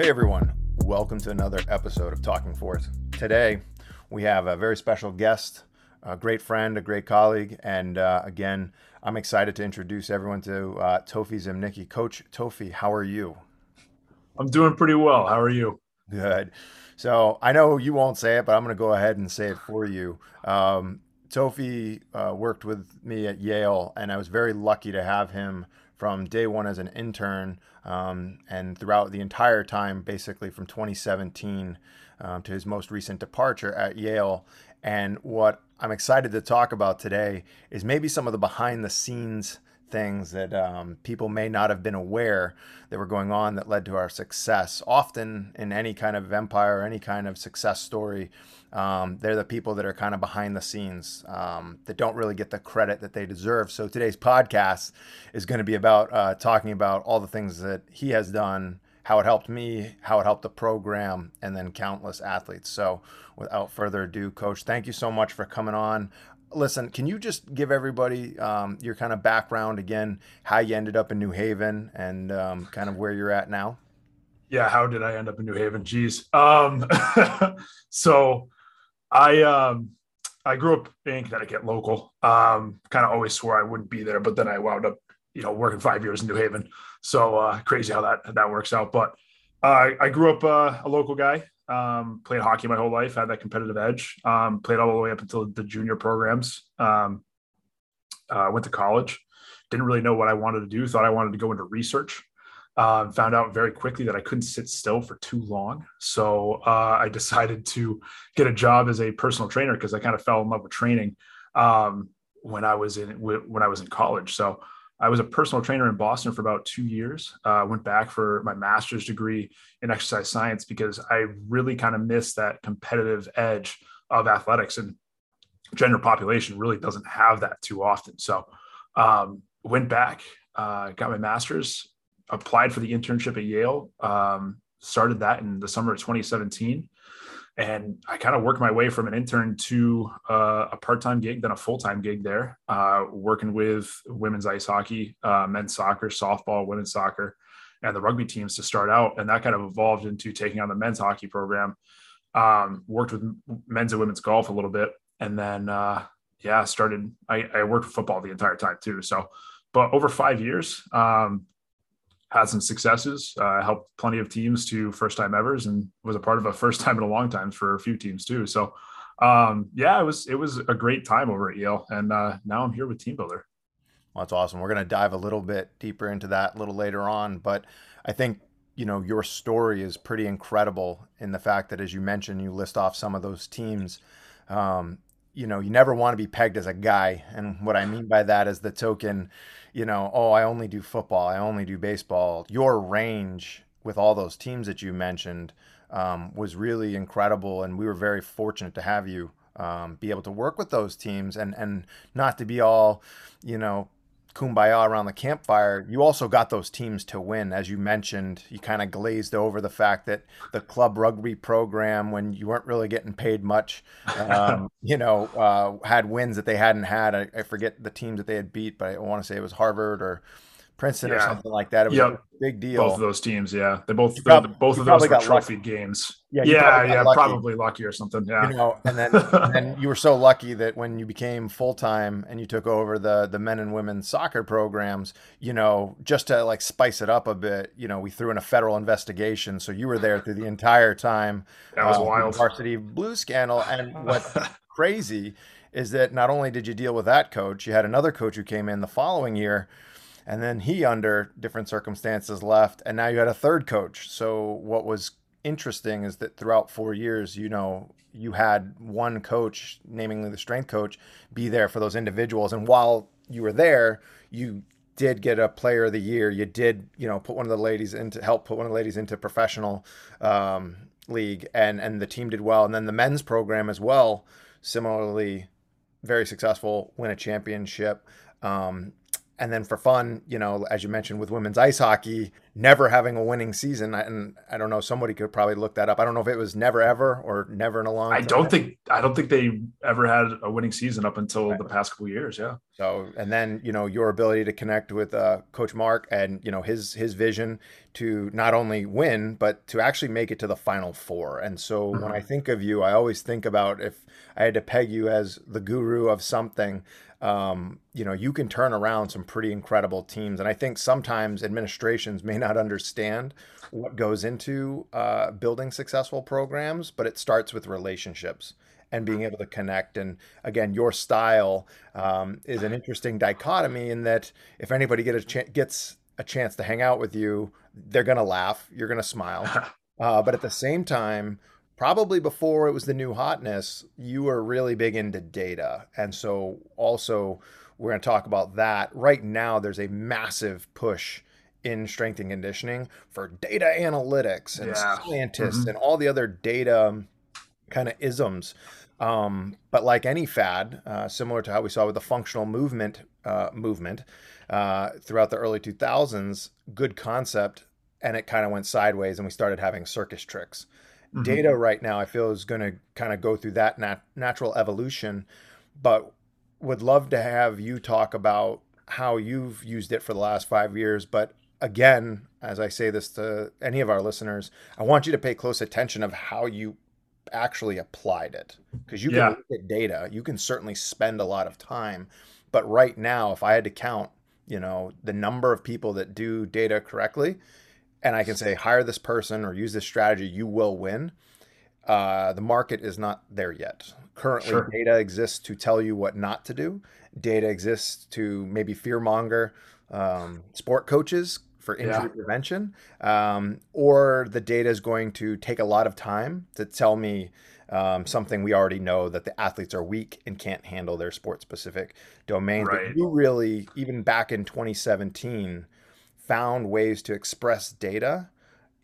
Hey everyone, welcome to another episode of Talking Force. Today we have a very special guest, a great friend, a great colleague, and uh, again, I'm excited to introduce everyone to uh, Teofe Ziemnicki. Coach Teofe, how are you? I'm doing pretty well. How are you? Good. So I know you won't say it, but I'm going to go ahead and say it for you. Um, Teofe uh, worked with me at Yale, and I was very lucky to have him from day one as an intern um, and throughout the entire time, basically from 2017 um, to his most recent departure at Yale. And what I'm excited to talk about today is maybe some of the behind the scenes things that um, people may not have been aware that were going on that led to our success. Often in any kind of empire, or any kind of success story, um, they're the people that are kind of behind the scenes um, that don't really get the credit that they deserve. So today's podcast is going to be about uh, talking about all the things that he has done, how it helped me, how it helped the program, and then countless athletes. So without further ado, Coach, thank you so much for coming on. Listen, can you just give everybody um, your kind of background again, how you ended up in New Haven, and um, kind of where you're at now? Yeah, how did I end up in New Haven? Jeez. Um, so I um I grew up in Connecticut, local. Um, kind of always swore I wouldn't be there, but then I wound up, you know, working five years in New Haven. So uh, crazy how that that works out. But uh, I grew up uh, a local guy. Um, played hockey my whole life. Had that competitive edge. Um, played all the way up until the junior programs. Um, uh, went to college. Didn't really know what I wanted to do. Thought I wanted to go into research. Um, found out very quickly that I couldn't sit still for too long. So uh, I decided to get a job as a personal trainer because I kind of fell in love with training um, when I was in when I was in college. So I was a personal trainer in Boston for about two years. Uh, went back for my master's degree in exercise science because I really kind of missed that competitive edge of athletics and general population really doesn't have that too often. So um, went back, uh, got my master's, applied for the internship at Yale. Um, started that in the summer of 2017, and I kind of worked my way from an intern to uh, a part-time gig, then a full-time gig there, uh, working with women's ice hockey, uh, men's soccer, softball, women's soccer, and the rugby teams to start out. And that kind of evolved into taking on the men's hockey program. Um, worked with men's and women's golf a little bit, and then uh, yeah, started. I, I worked with football the entire time too. So, but over five years, um, had some successes, uh, helped plenty of teams to first time evers, and was a part of a first time in a long time for a few teams too. So, um, yeah, it was it was a great time over at Yale, and uh, now I'm here with TeamBuildr. Well, that's awesome. We're going to dive a little bit deeper into that a little later on, but I think you know your story is pretty incredible in the fact that, as you mentioned, you list off some of those teams. Um, you know, you never want to be pegged as a guy, and what I mean by that is the token you know, oh, I only do football, I only do baseball. Your range with all those teams that you mentioned um, was really incredible, and we were very fortunate to have you um, be able to work with those teams and and not to be all, you know, kumbaya around the campfire, you also got those teams to win. As you mentioned, you kind of glazed over the fact that the club rugby program, when you weren't really getting paid much, um, you know, uh, had wins that they hadn't had. I, I, forget the teams that they had beat, but I want to say it was Harvard or Princeton yeah. or something like that. It was yep. a big deal. Both of those teams, yeah, they both probably, both of those were trophy lucky. games. Yeah, yeah, yeah, lucky. probably lucky or something. Yeah, you know, and then and then you were so lucky that when you became full time and you took over the the men and women soccer programs, you know, just to like spice it up a bit, you know, we threw in a federal investigation, so you were there through the entire time. That was uh, wild. Varsity blue scandal, and what's crazy is that not only did you deal with that coach, you had another coach who came in the following year and then he under different circumstances left and now you had a third coach. So what was interesting is that throughout four years you know you had one coach namely the strength coach be there for those individuals. And while you were there you did get a player of the year. You did you know put one of the ladies into help put one of the ladies into professional um, league and and the team did well. And then the men's program as well similarly very successful win a championship um, and then for fun, you know, as you mentioned with women's ice hockey, never having a winning season. And I don't know, somebody could probably look that up. I don't know if it was never ever or never in a long. I don't think I don't think they ever had a winning season up until right. the past couple years. Yeah. So and then you know your ability to connect with uh, Coach Mark and you know his his vision to not only win but to actually make it to the final four. And so mm-hmm. when I think of you, I always think about if I had to peg you as the guru of something um, you know, you can turn around some pretty incredible teams. And I think sometimes administrations may not understand what goes into uh, building successful programs, but it starts with relationships and being able to connect. And again, your style um, is an interesting dichotomy in that if anybody get a ch- gets a chance to hang out with you, they're going to laugh, you're going to smile. Uh, but at the same time, probably before it was the new hotness, you were really big into data. And so also we're going to talk about that. Right now there's a massive push in strength and conditioning for data analytics and yeah. scientists mm-hmm. and all the other data kind of isms. Um, but like any fad, uh, similar to how we saw with the functional movement uh, movement uh, throughout the early 2000s, good concept, and it kind of went sideways, and we started having circus tricks. Mm-hmm. Data right now, I feel, is going to kind of go through that nat- natural evolution, but would love to have you talk about how you've used it for the last five years. But again, as I say this to any of our listeners, I want you to pay close attention of how you actually applied it because you can yeah. look at data you can certainly spend a lot of time but right now if i had to count you know the number of people that do data correctly and I can say hire this person or use this strategy, you will win. Uh, the market is not there yet. Currently, sure. data exists to tell you what not to do. Data exists to maybe fearmonger um, sport coaches for injury yeah. prevention, um, or the data is going to take a lot of time to tell me um, something we already know that the athletes are weak and can't handle their sport specific domain. Right. But you really, even back in 2017, found ways to express data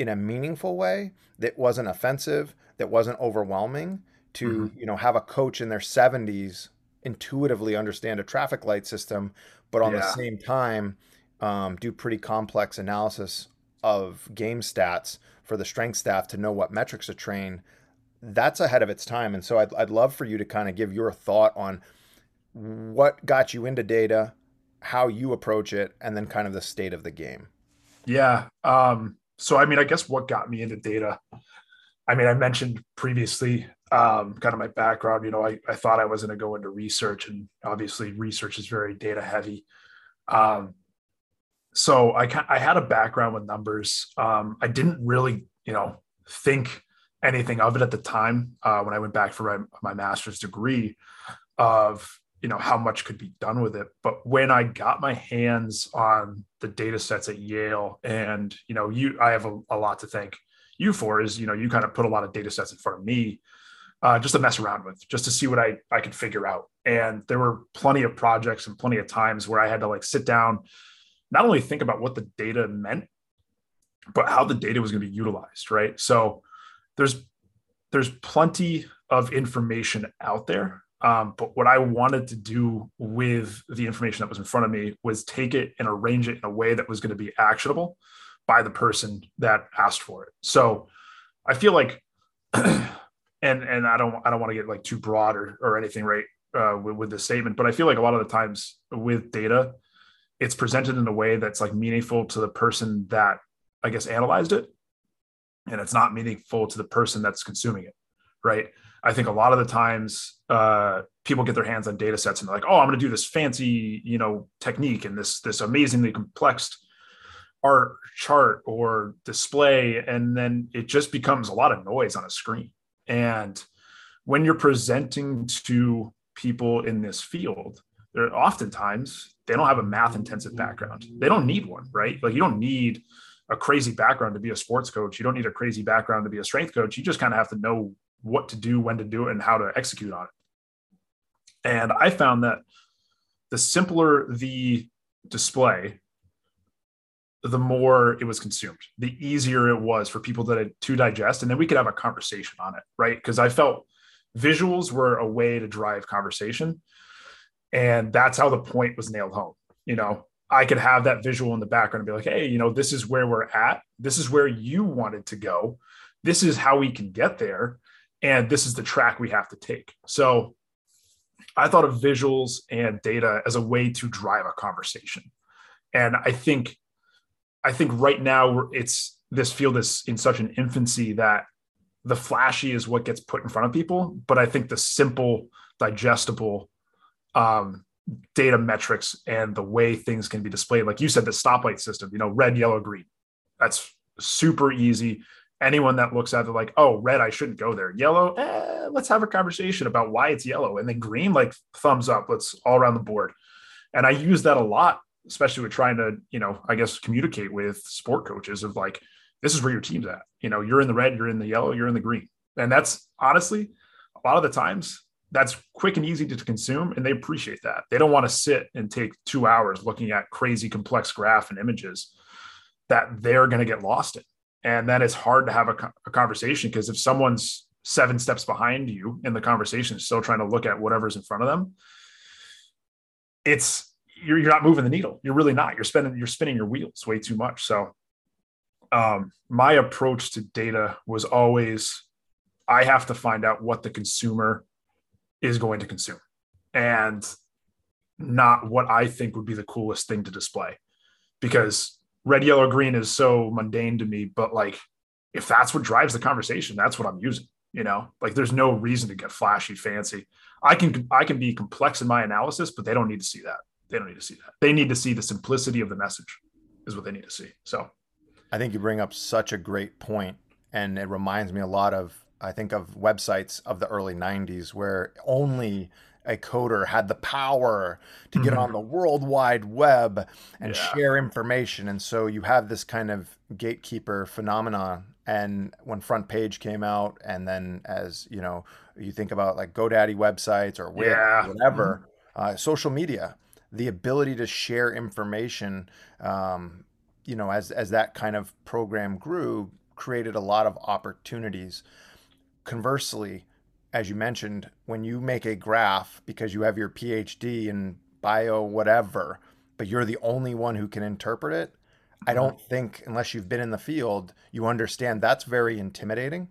in a meaningful way that wasn't offensive, that wasn't overwhelming, to mm-hmm. you know have a coach in their 70s intuitively understand a traffic light system, but on yeah. the same time um, do pretty complex analysis of game stats for the strength staff to know what metrics to train. That's ahead of its time, and so I'd, I'd love for you to kind of give your thought on what got you into data, how you approach it, and then kind of the state of the game. Yeah. Um, so, I mean, I guess what got me into data, I mean, I mentioned previously um, kind of my background. You know, I, I thought I was going to go into research, and obviously, research is very data heavy. Um, so, I, I had a background with numbers. Um, I didn't really, you know, think anything of it at the time uh, when I went back for my, my master's degree of you know how much could be done with it. But when i got my hands on the data sets at yale and you know you i have a, a lot to thank you for is you know you kind of put a lot of data sets in front of me uh, just to mess around with just to see what i i could figure out. And there were plenty of projects and plenty of times where i had to like sit down not only think about what the data meant but how the data was going to be utilized right? So there's there's plenty of information out there um, but what I wanted to do with the information that was in front of me was take it and arrange it in a way that was going to be actionable by the person that asked for it. So I feel like, and and I don't I don't want to get like too broad or or anything right uh, with, with this statement, but I feel like a lot of the times with data, it's presented in a way that's like meaningful to the person that I guess analyzed it, and it's not meaningful to the person that's consuming it, right? I think a lot of the times uh, people get their hands on data sets and they're like, oh, I'm going to do this fancy, you know, technique and this this amazingly complex art chart or display, and then it just becomes a lot of noise on a screen. And when you're presenting to people in this field, they're oftentimes they don't have a math intensive background. They don't need one, right? Like you don't need a crazy background to be a sports coach. You don't need a crazy background to be a strength coach. You just kind of have to know what to do, when to do it, and how to execute on it. And I found that the simpler the display, the more it was consumed, the easier it was for people to, to digest. And then we could have a conversation on it, right? Because I felt visuals were a way to drive conversation. And that's how the point was nailed home. You know, I could have that visual in the background and be like, hey, you know, this is where we're at. This is where you wanted to go. This is how we can get there. And this is the track we have to take. So I thought of visuals and data as a way to drive a conversation. And I think, I think right now it's this field is in such an infancy that the flashy is what gets put in front of people. But I think the simple, digestible, um, data metrics and the way things can be displayed. Like you said, the stoplight system, you know, red, yellow, green. That's super easy. Anyone that looks at it like, oh, red, I shouldn't go there. Yellow, eh, let's have a conversation about why it's yellow. And then green, like thumbs up. Let's all around the board. And I use that a lot, especially with trying to, you know, I guess communicate with sport coaches of like, this is where your team's at. You know, you're in the red, you're in the yellow, you're in the green. And that's honestly, a lot of the times that's quick and easy to consume and they appreciate that they don't want to sit and take two hours looking at crazy complex graph and images that they're going to get lost in and then it's hard to have a, a conversation because if someone's seven steps behind you in the conversation still trying to look at whatever's in front of them it's you're, you're not moving the needle. You're really not. You're spending you're spinning your wheels way too much. So um, my approach to data was always i have to find out what the consumer is going to consume and not what I think would be the coolest thing to display. Because red, yellow, green is so mundane to me, but like if that's what drives the conversation, that's what I'm using. You know, like there's no reason to get flashy, fancy. I can I can be complex in my analysis, but they don't need to see that. They don't need to see that. They need to see the simplicity of the message, is what they need to see. So I think you bring up such a great point, and it reminds me a lot of I think of websites of the early 90s where only a coder had the power to get mm-hmm. on the world wide web and yeah. share information. And so you have this kind of gatekeeper phenomenon. And when front page came out, and then as you know, you think about like GoDaddy websites or yeah. whatever, mm-hmm. uh, social media, the ability to share information, um, you know, as as that kind of program grew, created a lot of opportunities conversely, as you mentioned, when you make a graph because you have your PhD in bio whatever, but you're the only one who can interpret it, I mm-hmm. don't think unless you've been in the field, you understand that's very intimidating.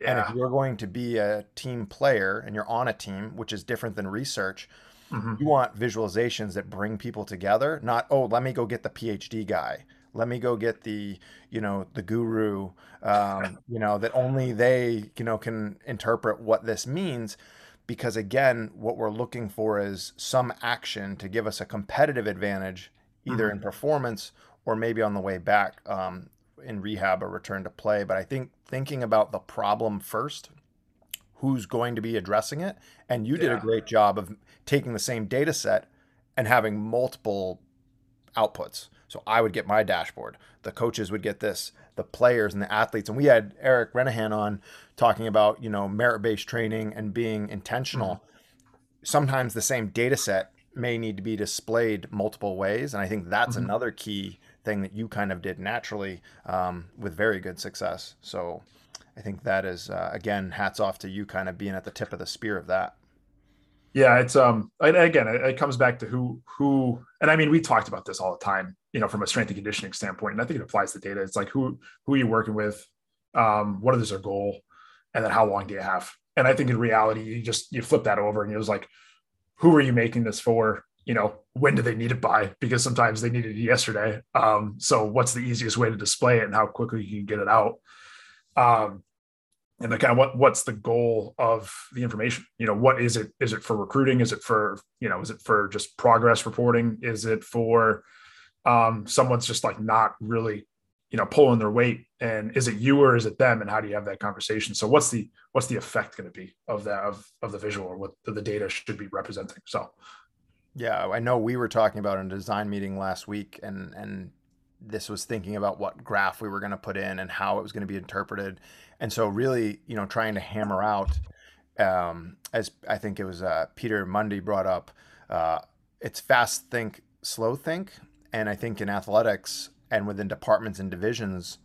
Yeah. And if you're going to be a team player and you're on a team, which is different than research, mm-hmm. you want visualizations that bring people together, not, oh, let me go get the PhD guy let me go get the you know the guru um, you know that only they you know can interpret what this means because again what we're looking for is some action to give us a competitive advantage either mm-hmm. in performance or maybe on the way back um, in rehab or return to play but i think thinking about the problem first who's going to be addressing it and you did yeah. a great job of taking the same data set and having multiple outputs so I would get my dashboard. The coaches would get this, the players and the athletes. And we had Eric Renahan on talking about, you know, merit-based training and being intentional. Mm-hmm. Sometimes the same data set may need to be displayed multiple ways. And I think that's mm-hmm. another key thing that you kind of did naturally um, with very good success. So I think that is, uh, again, hats off to you kind of being at the tip of the spear of that. Yeah, it's um again it, it, comes back to who who and I mean we talked about this all the time, you know, from a strength and conditioning standpoint, and I think it applies to data. It's like who who are you working with, um, what is their goal, and then how long do you have? And I think in reality, you just you flip that over and it was like, who are you making this for? You know, when do they need it by? Because sometimes they needed it yesterday. Um, so what's the easiest way to display it and how quickly you can get it out? Um, and the kind of what what's the goal of the information? You know what is it is it for recruiting? Is it for you know is it for just progress reporting? Is it for um someone's just like not really you know pulling their weight? And is it you or is it them? And how do you have that conversation? So what's the what's the effect going to be of that of, of the visual or what the data should be representing? So. Yeah i know we were talking about in a design meeting last week and and this was thinking about what graph we were going to put in and how it was going to be interpreted and so really you know trying to hammer out um, as i think it was uh, peter mundy brought up uh, it's fast think slow think. And i think in athletics and within departments and divisions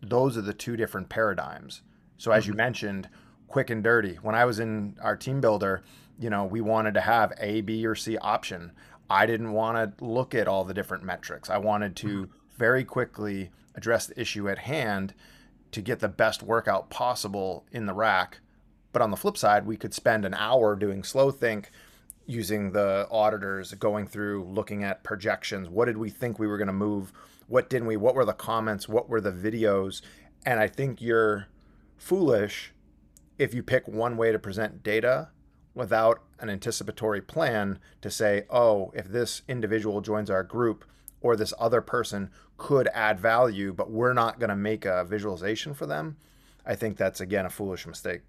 those are the two different paradigms. So as mm-hmm. you mentioned quick and dirty. When i was in our TeamBuildr you know we wanted to have a b or c option. I didn't want to look at all the different metrics. I wanted to very quickly address the issue at hand to get the best workout possible in the rack. But on the flip side, we could spend an hour doing slow think using the auditors, going through looking at projections. What did we think we were going to move? What didn't we? What were the comments? What were the videos? And I think you're foolish if you pick one way to present data without an anticipatory plan to say, oh, if this individual joins our group or this other person could add value, but we're not going to make a visualization for them, I think that's again a foolish mistake.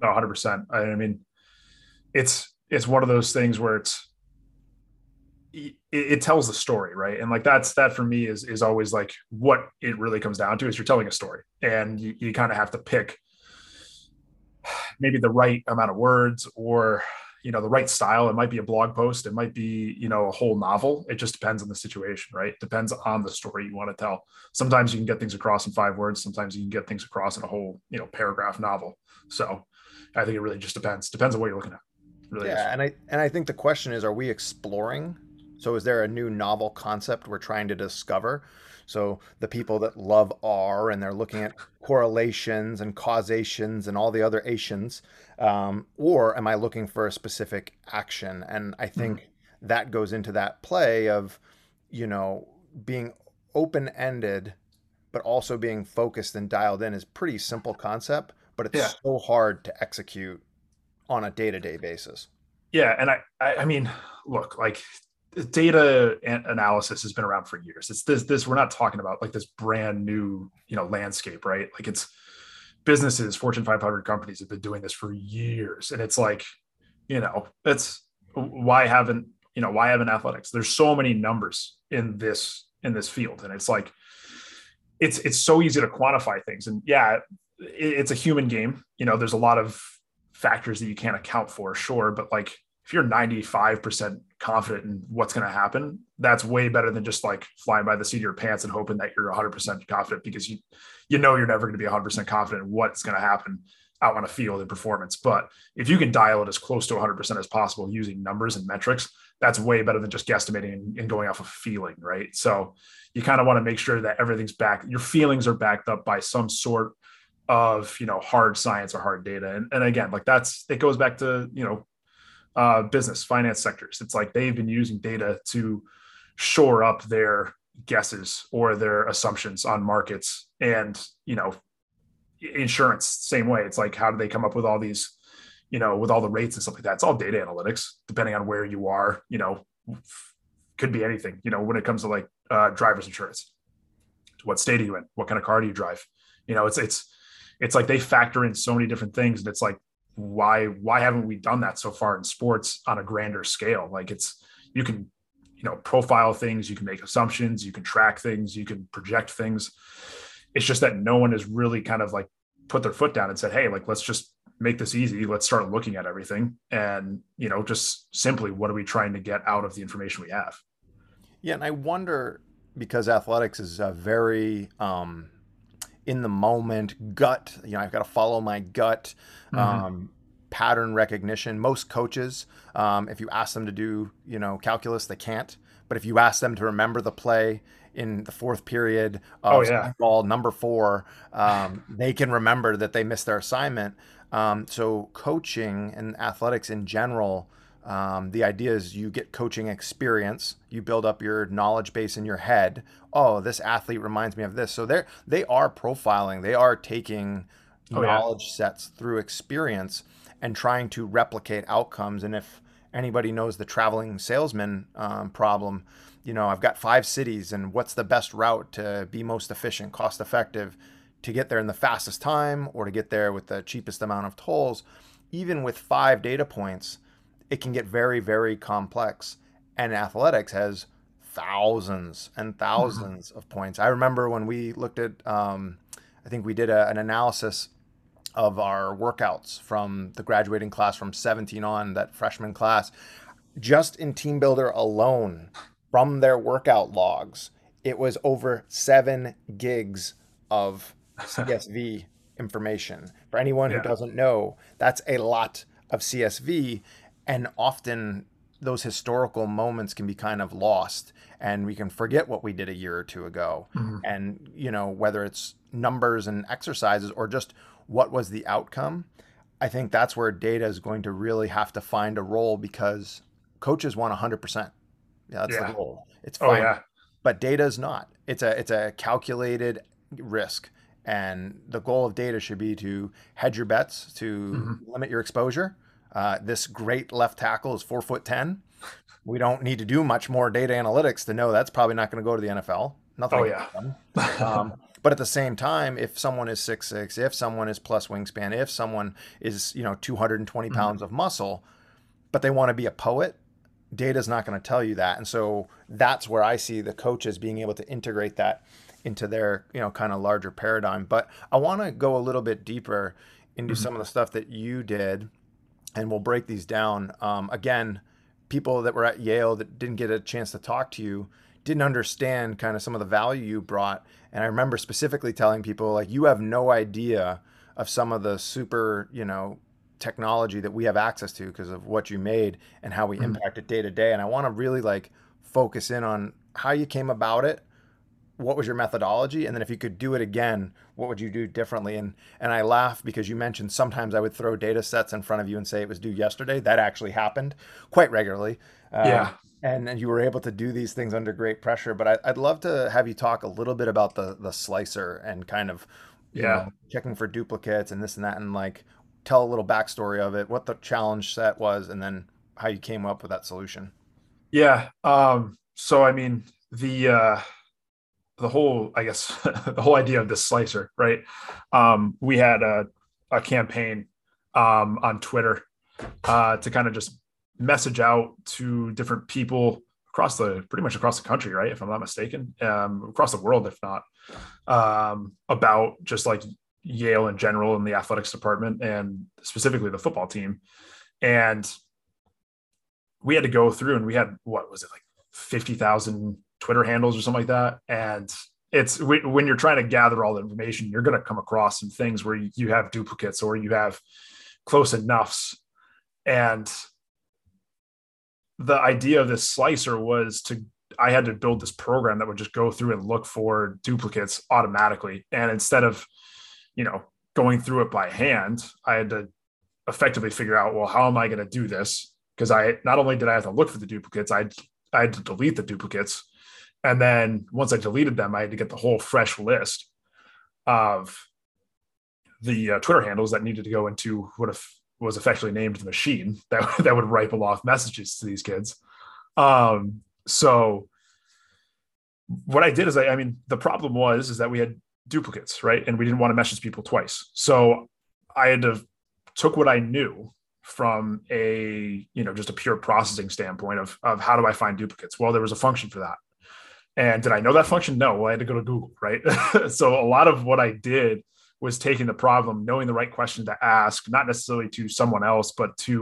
No, 100%. I mean, it's it's one of those things where it's it, it, tells the story, right? And like that's that for me is is always like what it really comes down to is you're telling a story, and you, you kind of have to pick maybe the right amount of words or you know the right style. It might be a blog post. It might be you know a whole novel. It just depends on the situation right? Depends on the story you want to tell. Sometimes you can get things across in five words. Sometimes you can get things across in a whole you know paragraph novel. So i think it really just depends. Depends on what you're looking at. Really yeah is. and i and i think the question is are we exploring? So is there a new novel concept we're trying to discover so the people that love R and they're looking at correlations and causations and all the other Asians, um, or am I looking for a specific action? And I think mm-hmm. that goes into that play of, you know, being open ended, but also being focused and dialed in is pretty simple concept, but it's yeah. so hard to execute on a day to day basis. Yeah, and I, I, I mean, look, like data analysis has been around for years. It's this this we're not talking about like this brand new you know landscape, right? Like it's businesses, Fortune 500 companies have been doing this for years, and it's like you know it's why haven't you know why haven't athletics? There's so many numbers in this in this field, and it's like it's it's so easy to quantify things, and yeah, it's a human game. You know, there's a lot of factors that you can't account for, sure, but like if you're 95% confident in what's going to happen, that's way better than just like flying by the seat of your pants and hoping that you're 100% confident because you you know you're never going to be 100% confident in what's going to happen out on a field in performance. But if you can dial it as close to 100% as possible using numbers and metrics, that's way better than just guesstimating and, going off of feeling, right? So you kind of want to make sure that everything's back, your feelings are backed up by some sort of you know hard science or hard data and, and again like that's it goes back to you know uh, business finance sectors. It's like they've been using data to shore up their guesses or their assumptions on markets and you know insurance same way. It's like how do they come up with all these you know with all the rates and stuff like that? It's all data analytics depending on where you are you know could be anything you know when it comes to like uh, driver's insurance. What state are you in? What kind of car do you drive? You know it's it's it's like they factor in so many different things and it's like why why haven't we done that so far in sports on a grander scale? Like it's you can you know profile things you can make assumptions you can track things you can project things. It's just that no one has really kind of like put their foot down and said hey like let's just make this easy. Let's start looking at everything. And you know just simply what are we trying to get out of the information we have? Yeah and i wonder because athletics is a very um in the moment gut you know i've got to follow my gut mm-hmm. um, pattern recognition most coaches um, if you ask them to do you know calculus they can't but if you ask them to remember the play in the fourth period of oh, yeah. ball number four um, they can remember that they missed their assignment um, so coaching and athletics in general um, the idea is you get coaching experience, you build up your knowledge base in your head. Oh, this athlete reminds me of this. So they're they are profiling, they are taking oh, knowledge yeah. sets through experience and trying to replicate outcomes. And if anybody knows the traveling salesman um, problem, you know, I've got five cities, and what's the best route to be most efficient, cost effective, to get there in the fastest time, or to get there with the cheapest amount of tolls? Even with five data points it can get very, very complex. And athletics has thousands and 1000s mm-hmm. of points. I remember when we looked at, um, I think we did a, an analysis of our workouts from the graduating class from 17 on, that freshman class, just in TeamBuildr alone, from their workout logs, it was over seven gigs of CSV information. For anyone yeah. who doesn't know, that's a lot of CSV and often those historical moments can be kind of lost and we can forget what we did a year or two ago mm-hmm. and you know whether it's numbers and exercises or just what was the outcome i think that's where data is going to really have to find a role because coaches want 100% yeah, that's yeah. the goal it's oh, fine oh, yeah. but data is not it's a it's a calculated risk and the goal of data should be to hedge your bets to mm-hmm. limit your exposure uh, this great left tackle is four foot ten. We don't need to do much more data analytics to know that's probably not going to go to the NFL. Nothing. Oh yeah. um, but at the same time, if someone is six six, if someone is plus wingspan, if someone is you know 220 mm-hmm. pounds mm-hmm. of muscle, but they want to be a poet, data is not going to tell you that. And so that's where I see the coaches being able to integrate that into their you know kind of larger paradigm. But I want to go a little bit deeper into mm-hmm. some of the stuff that you did and we'll break these down. Um, again, people that were at Yale that didn't get a chance to talk to you didn't understand kind of some of the value you brought. And I remember specifically telling people like, you have no idea of some of the super, you know, technology that we have access to because of what you made and how we mm-hmm. impact it day to day. And I want to really like focus in on how you came about it, what was your methodology? And then if you could do it again what would you do differently? And and i laugh because you mentioned sometimes i would throw data sets in front of you and say it was due yesterday. That actually happened quite regularly. Uh, yeah. and, and you were able to do these things under great pressure. But I, would love to have you talk a little bit about the the slicer and kind of yeah. know, checking for duplicates and this and that and like tell a little backstory of it what the challenge set was and then how you came up with that solution. Yeah. Um so i mean the uh the whole, I guess, the whole idea of this slicer, right? Um, we had a, a campaign um, on Twitter uh, to kind of just message out to different people across the pretty much across the country, right? If I'm not mistaken, um, across the world, if not, um, about just like Yale in general and the athletics department and specifically the football team. And we had to go through and we had what was it like 50,000 Twitter handles or something like that. And it's when you're trying to gather all the information, you're going to come across some things where you have duplicates or you have close enoughs. And the idea of this slicer was to I had to build this program that would just go through and look for duplicates automatically. And instead of, you know, going through it by hand, I had to effectively figure out, well, how am I going to do this? Because I not only did I have to look for the duplicates, I I had to delete the duplicates and then once I deleted them, I had to get the whole fresh list of the uh, Twitter handles that needed to go into what was effectively named the machine that, that would rifle off messages to these kids. Um, so what I did is I, I mean, the problem was, is that we had duplicates, right. And we didn't want to message people twice. So I had to took what I knew from a, you know, just a pure processing standpoint of, of how do I find duplicates? Well, there was a function for that. And did I know that function? No. Well, I had to go to Google, right? so a lot of what I did was taking the problem, knowing the right question to ask, not necessarily to someone else, but to,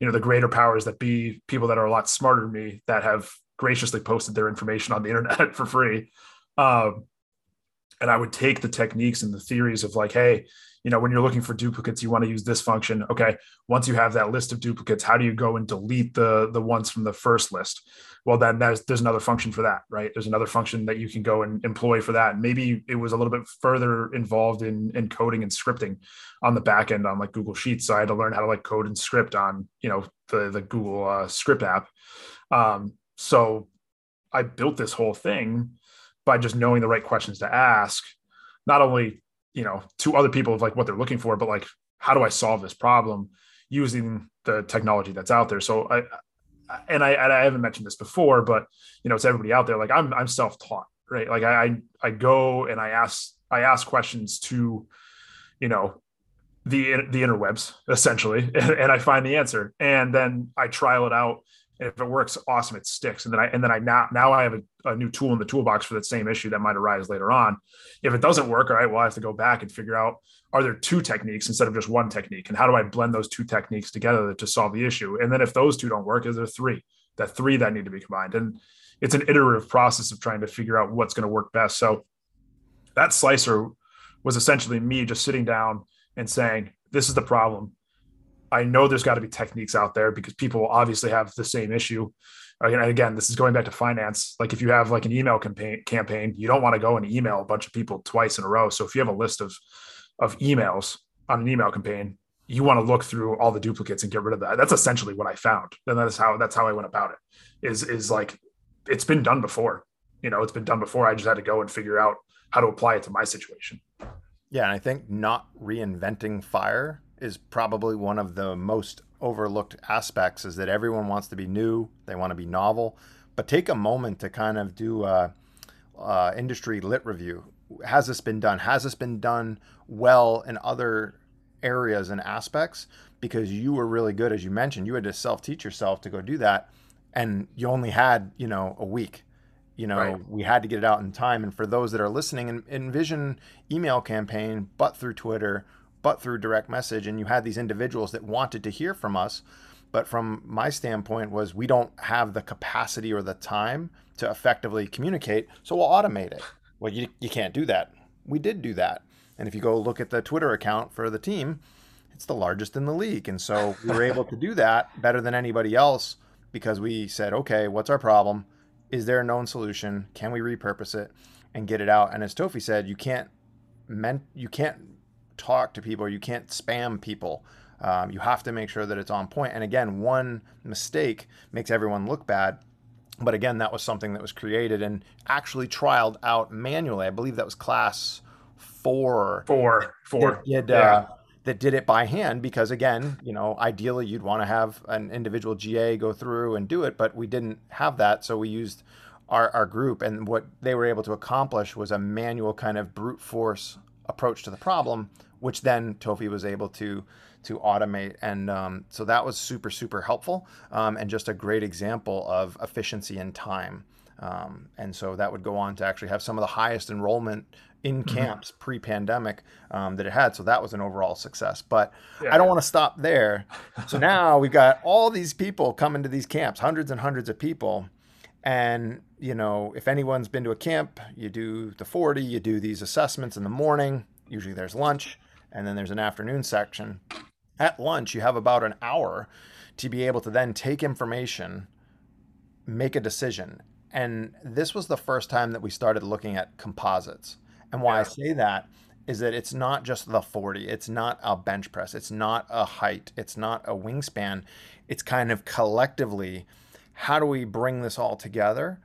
you know, the greater powers that be, people that are a lot smarter than me that have graciously posted their information on the internet for free. Um, and I would take the techniques and the theories of like, hey, you know, when you're looking for duplicates, you want to use this function. Okay. Once you have that list of duplicates, how do you go and delete the the ones from the first list? Well, then there's there's another function for that, right? There's another function that you can go and employ for that. Maybe it was a little bit further involved in in coding and scripting on the back end on like Google Sheets. So I had to learn how to like code and script on, you know, the the Google uh, script app. Um, so I built this whole thing by just knowing the right questions to ask, not only you know to other people of like what they're looking for but like how do i solve this problem using the technology that's out there? So i and i and i haven't mentioned this before but you know it's everybody out there like i'm i'm self-taught right? Like i i go and i ask i ask questions to you know the the interwebs essentially and, and i find the answer. And then i trial it out if it works, awesome, it sticks. And then I and then I now now I have a, a, new tool in the toolbox for that same issue that might arise later on. If it doesn't work, all right, well, I have to go back and figure out are there two techniques instead of just one technique? And how do I blend those two techniques together to solve the issue? And then if those two don't work, is there three? That three that need to be combined. And it's an iterative process of trying to figure out what's going to work best. So that slicer was essentially me just sitting down and saying, This is the problem I know there's got to be techniques out there because people obviously have the same issue. And again, this is going back to finance. Like if you have like an email campaign, campaign, you don't want to go and email a bunch of people twice in a row. So if you have a list of of emails on an email campaign, you want to look through all the duplicates and get rid of that. That's essentially what I found, and that's how that's how I went about it. Is is like it's been done before. You know, it's been done before. I just had to go and figure out how to apply it to my situation. Yeah, and I think not reinventing fire is probably one of the most overlooked aspects is that everyone wants to be new, they want to be novel, but take a moment to kind of do a, a industry lit review. Has this been done? Has this been done well in other areas and aspects? Because you were really good, as you mentioned, you had to self teach yourself to go do that, and you only had you know a week you know right. we had to get it out in time and for those that are listening envision email campaign but through twitter but through direct message and you had these individuals that wanted to hear from us but from my standpoint was we don't have the capacity or the time to effectively communicate so we'll automate it. Well you, you can't do that. We did do that. And if you go look at the twitter account for the team it's the largest in the league. And so we were able to do that better than anybody else because we said okay what's our problem? Is there a known solution? Can we repurpose it and get it out? And as Teofe said, you can't meant you can't talk to people, you can't spam people. Um, you have to make sure that it's on point. And again, one mistake makes everyone look bad. But again, that was something that was created and actually trialed out manually. I believe that was class four. Four, four. Did, yeah. uh, that did it by hand because again you know ideally you'd want to have an individual ga go through and do it but we didn't have that so we used our, our group and what they were able to accomplish was a manual kind of brute force approach to the problem which then teofe was able to to automate and um, so that was super super helpful um, and just a great example of efficiency and time um, and so that would go on to actually have some of the highest enrollment in mm-hmm. camps mm-hmm. pre-pandemic um, that it had. So that was an overall success. But yeah. I don't want to stop there. So now we've got all these people coming to these camps, hundreds and hundreds of people. And you know, if anyone's been to a camp, you do the 40, you do these assessments in the morning. Usually there's lunch, and then there's an afternoon section. At lunch, you have about an hour to be able to then take information, make a decision. And this was the first time that we started looking at composites. And why yeah. I say that is that it's not just the 40, it's not a bench press, it's not a height, it's not a wingspan. It's kind of collectively how do we bring this all together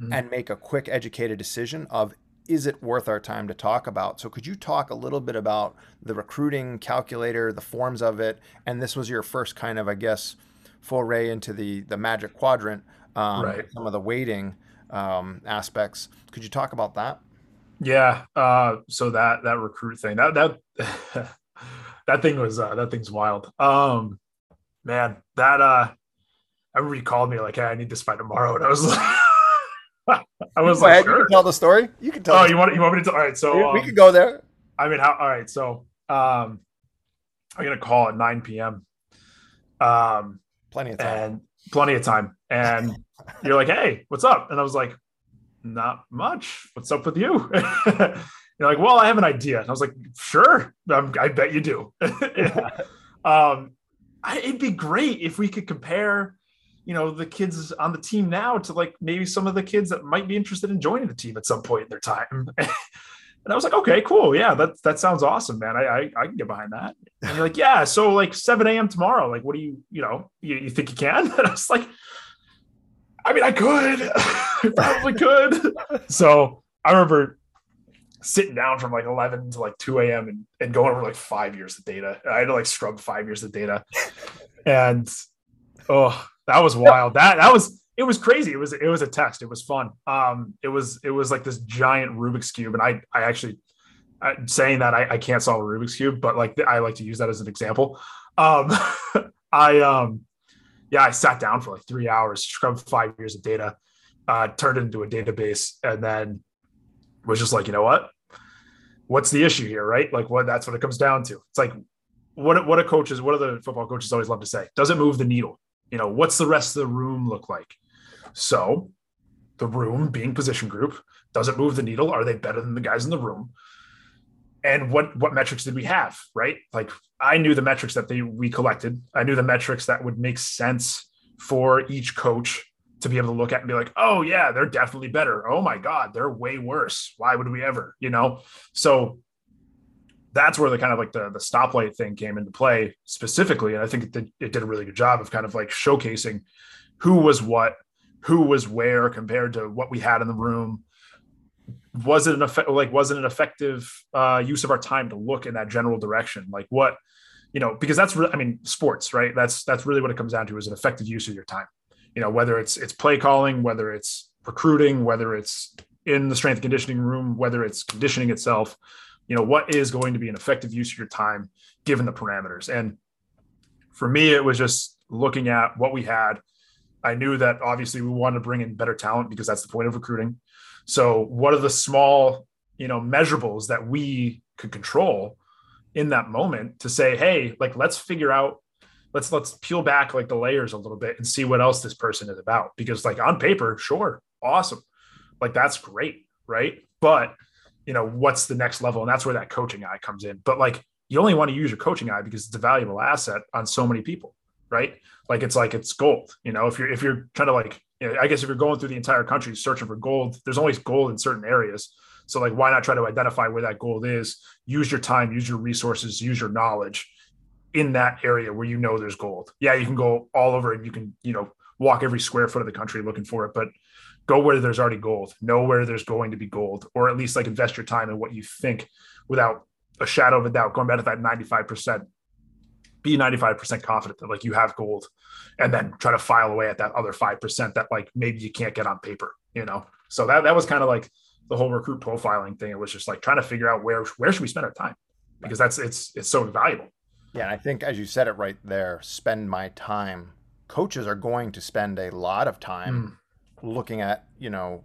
mm-hmm. and make a quick educated decision of is it worth our time to talk about? So could you talk a little bit about the recruiting calculator, the forms of it, and this was your first kind of, I guess, foray into the the magic quadrant, um, right. some of the weighting um, aspects. Could you talk about that? Yeah. Uh, so that that recruit thing that that that thing was uh, that thing's wild. Um, man, that uh, everybody called me like, "Hey, I need this by tomorrow," and I was like. I was like, sure. you can tell the story. You can tell. Oh, you want you want me to? Tell? All right, so we, um, can go there. I mean, how? All right, so um, I'm gonna call at 9 p.m. Um, plenty of time. And plenty of time. And you're like, "Hey, what's up?" And I was like, not much. What's up with you? You're like, well, I have an idea. And I was like, sure, um, I bet you do. um, I, it'd be great if we could compare, you know, the kids on the team now to like maybe some of the kids that might be interested in joining the team at some point in their time. and I was like, okay, cool. Yeah, that that sounds awesome, man. I I, I can get behind that. And you're like, yeah, so like 7 a.m. tomorrow. Like, what do you, you know, you, you think you can? And I was like, I mean, I could, I probably could. So I remember sitting down from like 11 to like 2 a.m. and, and going over like five years of data. I had to like scrub five years of data. And oh, that was wild. That that was it was crazy. It was it was a test. It was fun. Um, it was it was like this giant Rubik's cube, and I I actually I, saying that I, I can't solve a Rubik's cube, but like I like to use that as an example. Um, I um yeah, I sat down for like three hours, scrubbed five years of data, uh, turned it into a database, and then was just like, you know what? What's the issue here, right? Like, what? That's what it comes down to. It's like, what? What a coaches? What do the football coaches always love to say? Does it move the needle? You know, what's the rest of the room look like? So, the room being position group, does it move the needle? Are they better than the guys in the room? and what what metrics did we have right like i knew the metrics that they we collected i knew the metrics that would make sense for each coach to be able to look at and be like oh yeah they're definitely better oh my god they're way worse why would we ever you know so that's where the kind of like the the stoplight thing came into play specifically. And i think it did, it did a really good job of kind of like showcasing who was what who was where compared to what we had in the room. Was it an effect like was it an effective uh, use of our time to look in that general direction? Like what you know because that's re- i mean sports right? That's that's really what it comes down to is an effective use of your time. You know whether it's it's play calling whether it's recruiting whether it's in the strength conditioning room whether it's conditioning itself you know what is going to be an effective use of your time given the parameters and for me it was just looking at what we had i knew that obviously we wanted to bring in better talent because that's the point of recruiting so what are the small, you know, measurables that we could control in that moment to say, hey, like let's figure out let's let's peel back like the layers a little bit and see what else this person is about because like on paper, sure, awesome. Like that's great, right? But you know, what's the next level and that's where that coaching eye comes in. But like you only want to use your coaching eye because it's a valuable asset on so many people, right? Like it's like it's gold, you know, if you're if you're trying to like you know, I guess if you're going through the entire country searching for gold, there's always gold in certain areas. So like, why not try to identify where that gold is? Use your time, use your resources, use your knowledge in that area where you know there's gold. Yeah, you can go all over and you can, you know, walk every square foot of the country looking for it, but go where there's already gold. Know where there's going to be gold, or at least like invest your time in what you think without a shadow of a doubt. Going back to that 95% be 95% confident that like you have gold and then try to file away at that other 5% that like maybe you can't get on paper, you know? So that, that was kind of like the whole recruit profiling thing. It was just like trying to figure out where, where should we spend our time? Because that's, it's, it's so valuable. Yeah. And I think as you said it right there, spend my time. Coaches are going to spend a lot of time mm. Looking at, you know,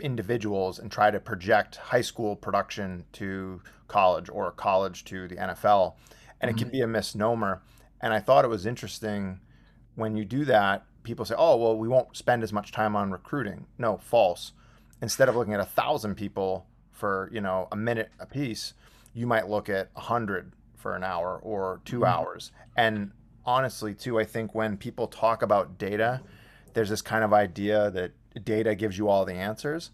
individuals and try to project high school production to college or college to the NFL and mm-hmm. it can be a misnomer. And I thought it was interesting when you do that, people say, oh, well, we won't spend as much time on recruiting. No, false. Instead of looking at a thousand people for, you know, a minute a piece, you might look at a hundred for an hour or 2 mm-hmm. hours. And honestly, too, I think when people talk about data, there's this kind of idea that data gives you all the answers.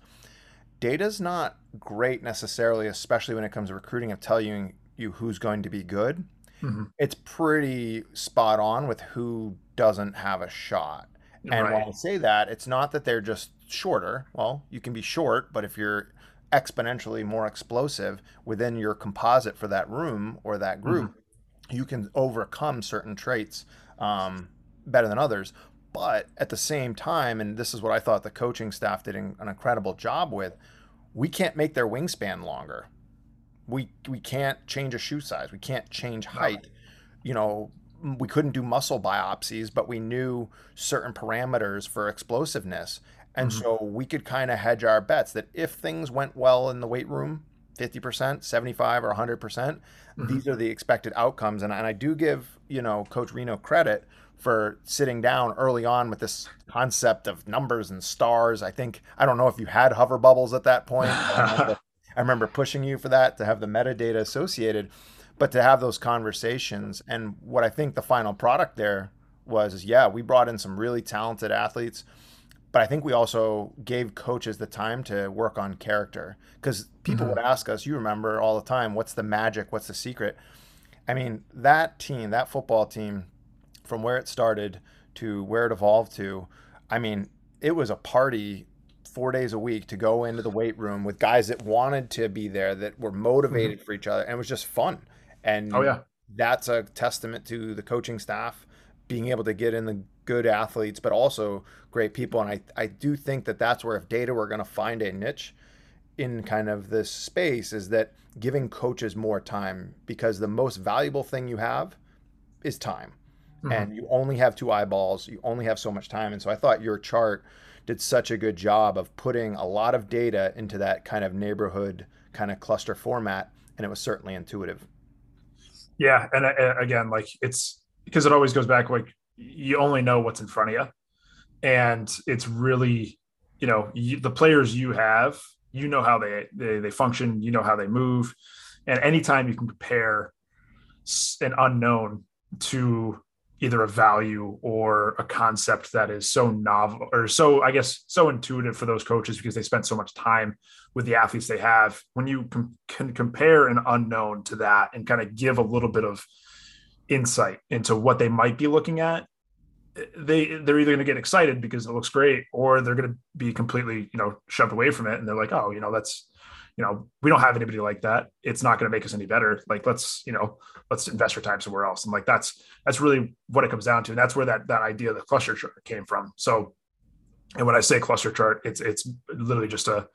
Data's not great necessarily, especially when it comes to recruiting, of telling you who's going to be good mm-hmm. it's pretty spot on with who doesn't have a shot. And right. while I say that, it's not that they're just shorter. Well, you can be short, but if you're exponentially more explosive within your composite for that room or that group, mm-hmm. you can overcome certain traits um, better than others. But at the same time, and this is what I thought the coaching staff did an incredible job with, we can't make their wingspan longer we we can't change a shoe size. We can't change height. You know, we couldn't do muscle biopsies, but we knew certain parameters for explosiveness. And mm-hmm. so we could kind of hedge our bets that if things went well in the weight room, 50%, 75 or 100%, percent mm hmm these are the expected outcomes. And, and I do give, you know, Coach Reno credit for sitting down early on with this concept of numbers and stars. I think, I don't know if you had hover bubbles at that point. I remember pushing you for that to have the metadata associated, but to have those conversations. And what I think the final product there was is yeah, we brought in some really talented athletes, but I think we also gave coaches the time to work on character because people mm-hmm. would ask us, you remember all the time, what's the magic? What's the secret? I mean, that team, that football team, from where it started to where it evolved to, I mean, it was a party four days a week to go into the weight room with guys that wanted to be there, that were motivated mm-hmm. for each other, and it was just fun. And oh yeah, that's a testament to the coaching staff being able to get in the good athletes, but also great people. And I I do think that that's where if data were going to find a niche in kind of this space is that giving coaches more time because the most valuable thing you have is time. Mm-hmm. And you only have two eyeballs, you only have so much time. And so I thought your chart did such a good job of putting a lot of data into that kind of neighborhood kind of cluster format and it was certainly intuitive yeah and uh, again like it's because it always goes back like you only know what's in front of you and it's really you know you, the players you have you know how they, they they function you know how they move And anytime you can compare an unknown to either a value or a concept that is so novel or so i guess so intuitive for those coaches because they spent so much time with the athletes they have. When you com- can compare an unknown to that and kind of give a little bit of insight into what they might be looking at eh, they they're either going to get excited because it looks great or they're going to be completely you know shoved away from it and they're like oh you know that's you know, we don't have anybody like that. It's not going to make us any better. Like, let's, you know, let's invest our time somewhere else. And like, that's, that's really what it comes down to. And that's where that, that idea of the cluster chart came from. So, and when I say cluster chart, it's, it's literally just a,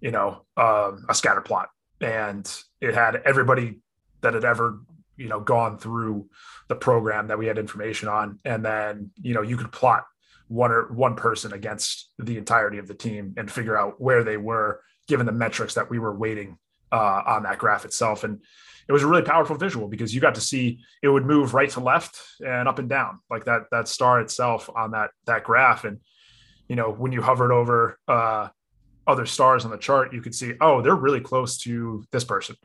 you know, um, a scatter plot and it had everybody that had ever, you know, gone through the program that we had information on. And then, you know, you could plot one or one person against the entirety of the team and figure out where they were given the metrics that we were waiting uh, on that graph itself. And it was a really powerful visual because you got to see it would move right to left and up and down like that that star itself on that that graph. And you know when you hovered over uh, other stars on the chart, you could see oh they're really close to this person,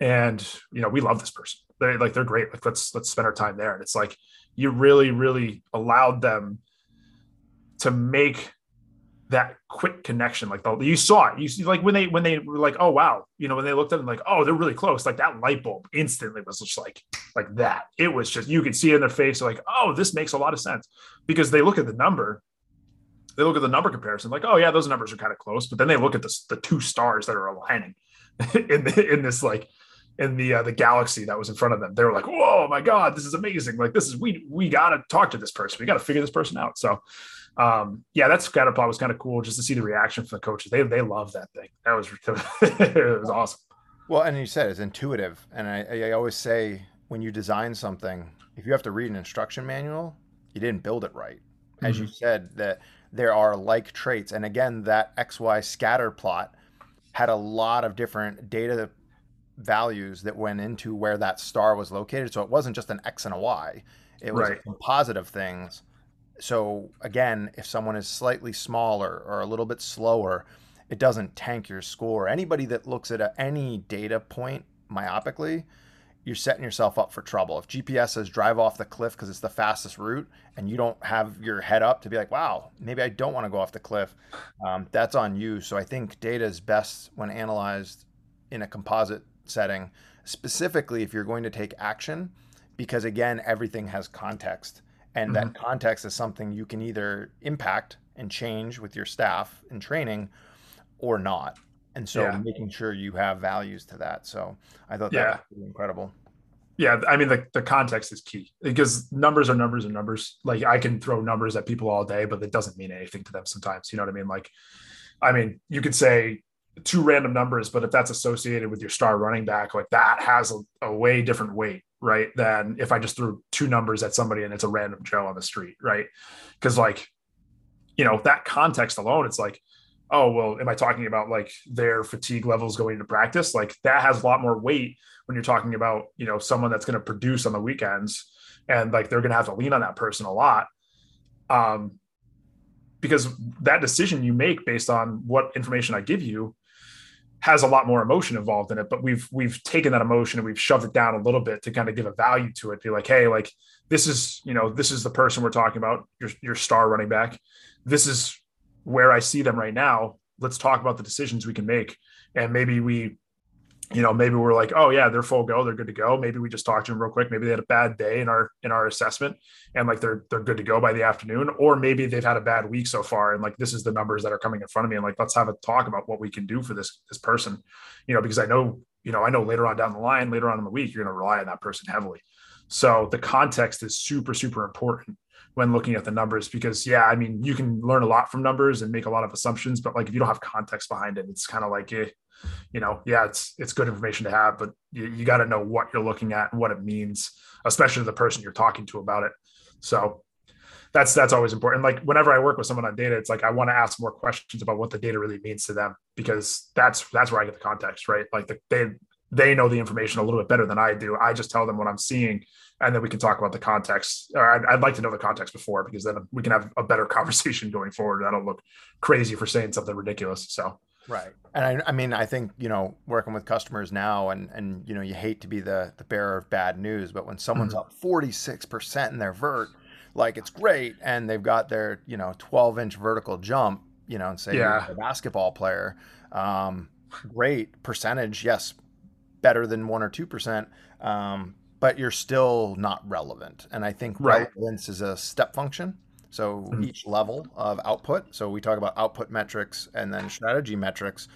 and you know we love this person. They like they're great. Like let's let's spend our time there. And it's like you really really allowed them to make that quick connection like the, you saw it. You see like when they when they were like oh wow you know when they looked at them like oh they're really close like that light bulb instantly was just like like that. It was just you could see it in their face like oh this makes a lot of sense. Because they look at the number they look at the number comparison like oh yeah those numbers are kind of close but then they look at the, the two stars that are aligning in the, in this like in the uh, the galaxy that was in front of them they were like whoa my god this is amazing like this is we we got to talk to this person we got to figure this person out so um, yeah, that scatter plot was kind of cool just to see the reaction from the coaches. They they love that thing. That was it was awesome. Well, and you said it's intuitive, and I, I always say when you design something, if you have to read an instruction manual, you didn't build it right. As mm-hmm. you said, that there are like traits, and again, that XY scatter plot had a lot of different data values that went into where that star was located. So it wasn't just an X and a Y; it was right. a composite of things so again, if someone is slightly smaller or a little bit slower, it doesn't tank your score. Anybody that looks at a, any data point myopically, you're setting yourself up for trouble. If GPS says drive off the cliff because it's the fastest route, and you don't have your head up to be like, wow, maybe I don't want to go off the cliff, um, that's on you. So I think data is best when analyzed in a composite setting, specifically if you're going to take action, because again, everything has context. And mm-hmm. that context is something you can either impact and change with your staff and training or not. And so yeah. making sure you have values to that. So i thought that yeah. was incredible. Yeah i mean the, the context is key because numbers are numbers and numbers. Like i can throw numbers at people all day but it doesn't mean anything to them sometimes. You know what i mean? Like i mean you could say two random numbers but if that's associated with your star running back like that has a, a way different weight right than if i just threw two numbers at somebody and it's a random joe on the street right? Because like you know that context alone it's like oh well am i talking about like their fatigue levels going into practice? Like that has a lot more weight when you're talking about you know someone that's going to produce on the weekends and like they're going to have to lean on that person a lot um because that decision you make based on what information i give you has a lot more emotion involved in it but we've we've taken that emotion and we've shoved it down a little bit to kind of give a value to it. Be like hey like this is you know this is the person we're talking about your, your star running back. This is where i see them right now. Let's talk about the decisions we can make. And maybe we you know, maybe we're like, oh yeah, they're full go, they're good to go. Maybe we just talked to them real quick. Maybe they had a bad day in our in our assessment, and like they're they're good to go by the afternoon. Or maybe they've had a bad week so far, and like this is the numbers that are coming in front of me, and like let's have a talk about what we can do for this this person, you know, because I know you know I know later on down the line, later on in the week, you're going to rely on that person heavily. So the context is super super important when looking at the numbers because yeah i mean you can learn a lot from numbers and make a lot of assumptions but like if you don't have context behind it it's kind of like eh, you know, yeah, it's it's good information to have, but you, you got to know what you're looking at and what it means, especially to the person you're talking to about it. So that's that's always important. Like whenever I work with someone on data, it's like I want to ask more questions about what the data really means to them because that's that's where I get the context, right? Like the, they they know the information a little bit better than I do. I just tell them what I'm seeing, and then we can talk about the context. Or I'd, I'd, like to know the context before because then we can have a better conversation going forward. I don't look crazy for saying something ridiculous. So Right. And I, I mean, I think, you know, working with customers now and, and, you know, you hate to be the, the bearer of bad news, but when someone's Mhm. up 46% in their vert, like it's great. And they've got their, you know, 12 inch vertical jump, you know, and say Yeah. you're a basketball player, um, great percentage. Yes. Better than one or 2%. Um, but you're still not relevant. And I think Right. relevance is a step function. So Mhm. each level of output. So we talk about output metrics and then strategy metrics.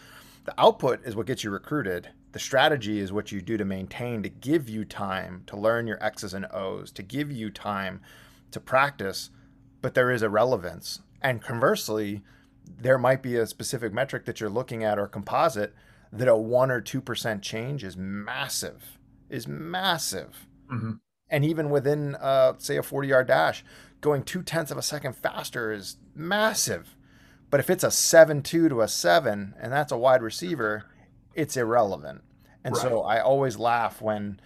The output is what gets you recruited. The strategy is what you do to maintain, to give you time to learn your X's and O's, to give you time to practice. But there is a relevance. And conversely, there might be a specific metric that you're looking at or composite that a one or 2% change is massive, is massive Mhm. and even within uh, say a 40 yard dash going two tenths of a second faster is massive. But if it's a 7-2 to a 7 and that's a wide receiver it's irrelevant. And so i always laugh when